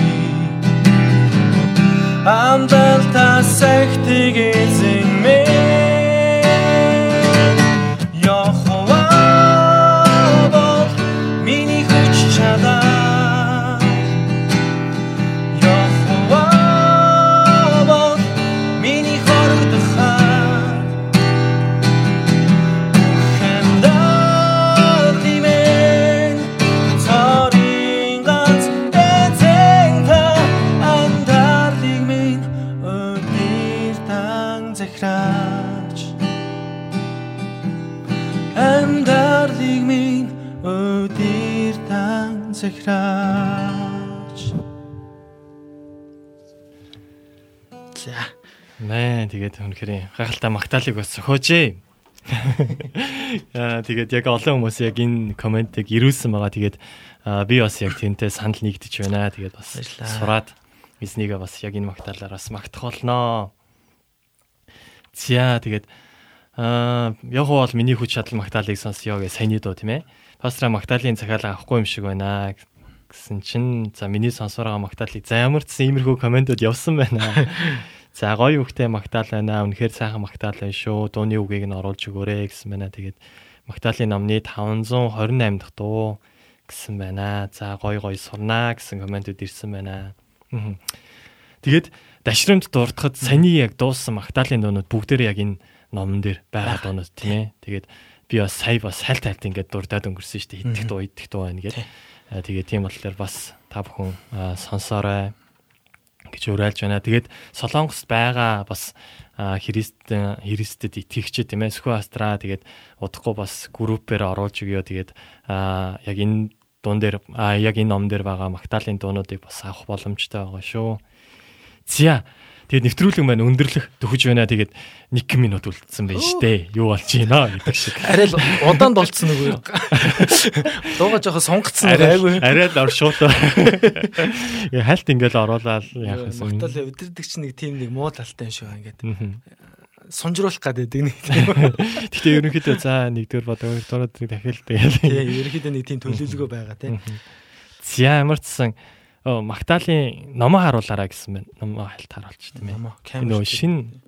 амдалта сайхтыг эзэмээ захираач За Мэн тэгээд үнэхээр гайхалтай магтаалыг бас зохиожээ. Аа тэгээд яг олон хүмүүс яг энэ комментиг ирүүлсэн байгаа. Тэгээд би бас яг тэнтэй санал нэгдэж байна. Тэгээд бас сураад эзнийгээ бас яг энэ магтаалаар бас магтах болноо. За тэгээд аа яг бол миний хүч чадал магтаалыг сонсё гэж саяны дуу тийм ээ. Пастра магтаалын захиалга авахгүй юм шиг байна гэсэн чинь за миний байгаа магтаалыг за ямар ч иймэрхүү комментууд явсан байна. (laughs) За гоё үгтэй магтаал байна. Үнэхээр сайхан магтаал байна шүү. Дууны үгийг нь оруулж өгөөрэй гэсэн байна. Тэгээд магтаалын номны 528 дахь дуу гэсэн байна. За гоё гоё сурнаа гэсэн комментууд ирсэн байна. Тэгээд дашрамд дуртахад саяны яг дууссан магтаалын дуунууд бүгдээр яг энэ номон дээр байгаа дуунууд тийм ээ. Тэгээд би бас сая бас хальт хальт ингээд дурдаад өнгөрсөн шүү дээ. Идэх дуу идэх дуу байна гэдэг. Тэгээд тийм болохоор бас та бүхэн аа, сонсоорой гэж уриалж байна. Тэгээд Солонгост байгаа бас христэн христэд итгэгч тийм ээ Сүхэ Астра тэгээд удахгүй бас группээр оруулж өгөө тэгээд яг энэ дуун дээр яг энэ ном дээр байгаа Магдалины дуунуудыг бас авах боломжтой байгаа шүү. Зя Тэгээд нэвтрүүлэг маань өндөрлөх төхөж байна. Тэгээд 1 минут үлдсэн байна штэ. Юу болж байна гэдэг шиг. Арай л удаанд болцсон нөгөө. Дууга жоохон сунгацсан айгүй. Арай л оршуул. Хальт ингээл оруулаад яах вэ? Мартал өдөрдөг чинь нэг тийм нэг муу талтай юм шиг ингээд. Сунжруулах байдаг нэг. Гэхдээ ерөнхийдөө за нэгдүгээр бодоо хоёрдугаар дахиад тэгээд. Тийм ерөнхийдөө нэг тийм төлөвлөгөө байгаа тийм. За ямар ч сан Магдалины номоо харуулаарай гэсэн байна. Номоо хальт харуулчих тийм ээ. Нөгөө шин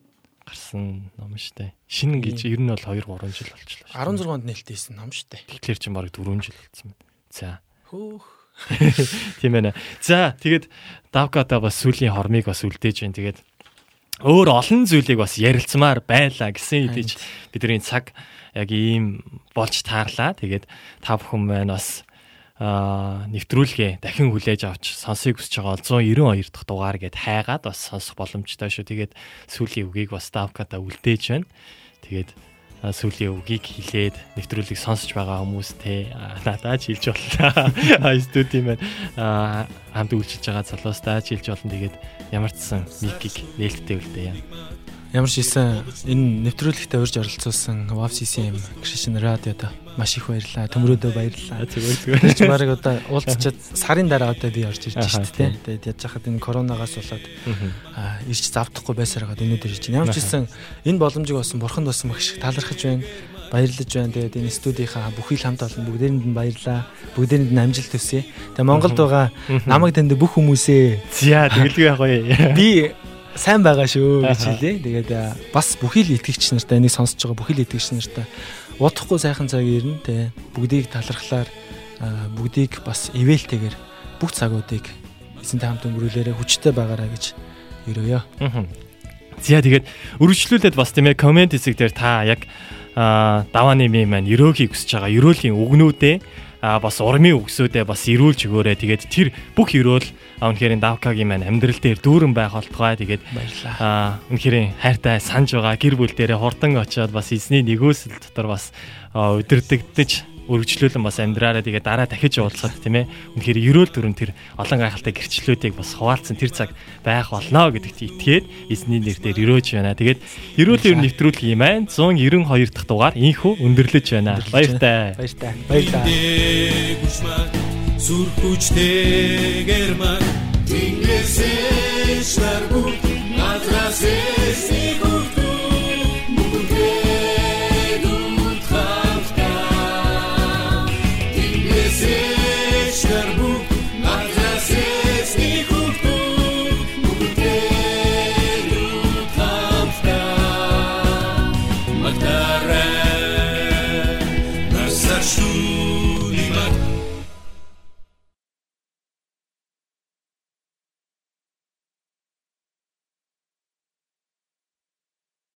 гарсан ном штэ. Шин гэж ер нь бол 2 3 жил болчихлоо. 16-нд нээлттэй хийсэн ном дээ. Тэгэхээр чинь бараг 4 жил болсон байна. За. Хөөх. (laughs) Тийм ээ. За тэгээд давката бас сүлийн хормыг бас үлдээж байна. Тэгээд өөр олон зүйлийг бас ярилцмаар байлаа гэсэн хэдиж бидний цаг яг ийм болж таарлаа. Тэгээд та бүхэн маань бас нэвтрүүлгээ дахин хүлээж авч сонсыг хүсэж байгаа 192 дахь дугаар гэд хайгаад бас сонсох боломжтой шүү. Тэгээд сүүлийн үгийг бас давката үлдээж байна. Тэгээд а, сүүлийн үгийг хилээд нэвтрүүлгийг сонсож байгаа хүмүүстэй а, надад хэлж боллоо. (laughs) Студийн маань хамт үйлчилж байгаа залуустай хэлж болно. Тэгээд ямар ч сан микийг нээлттэй үлдээ юм. Ямар ч ийсэн энэ нэвтрүүлэгтээ урьж оролцуулсан WAV CCM Christian Radio-до маш их баярлалаа. Төмрөөдөө баярлалаа. Зүгээр Тэр чинь барыг одоо уулзчаад сарын дараа одоо би орж ирж Аха, шүү дээ. Тэгээд яаж хахад энэ коронавигаас болоод аа ирж завдахгүй байсаар хагаад өнөөдөр ирж байна. Ямар ч ийсэн энэ боломжийг олсон бурханд болсон их талархаж байна. Баярлаж байна. Тэгээд энэ студийнхаа бүхий л хамт олон бүгдээрэнд нь баярлаа. Бүгдээрэнд нь амжилт төсөө. Тэгээд Монголд байгаа намайг танд бүх хүмүүсээ За тэгэлгүй гоё. би сайн байгаа шүү гэж хэлээ. Тэгээд бас бүхий л итгэгч нартай энийг сонсож байгаа бүхий л итгэгч нартай удахгүй сайхан цаг ирнэ те бүгдийг талархлаар бүгдийг бас ивэлтэйгээр бүх цагуудыг эзэнтэй хамт өнгөрүүлээрэ хүчтэй байгаараа гэж өрөөё. За тэгээд өргөжлүүлээд бас тийм ээ комент хэсэг дээр та яг аа, даваа нэмийн маань өрөөгийг хүсэж байгаа өрөөлийн үгнүүдээ а бас урмын үгсүүдээ бас ирүүлж өгөөрэй. Тэгээд тэр бүх өрөөл үнэхээр давкагийн маань амьдрал дээр дүүрэн байх болтугай. Тэгээд Баярлалаа. аа үнэхээр хайртай санаж байгаа гэр бүл дээрээ хурдан очиод бас эзний нэгөөсөл дотор бас өдөрдөгдөж өргөжлүүлэн бас амьдраараа тэгээ дараа дахиж уулзахад тийм ээ үнэхээр ерөөл дүрэн тэр олон гайхалтай гэрчлэлүүдийг бас хуваалцсан тэр цаг байх болно гэдэгт итгээд эзний нэрээр өрөөж байна. Тэгээд ерөөл ер нэвтрүүлэх юм байна. 192 дахь дугаар инхүү өндөрлөж байна. Баяртай. Баяртай. Гүшмаг сүр хүчтэйгэр маг Тэнгэрээс наргуу Надраас эсний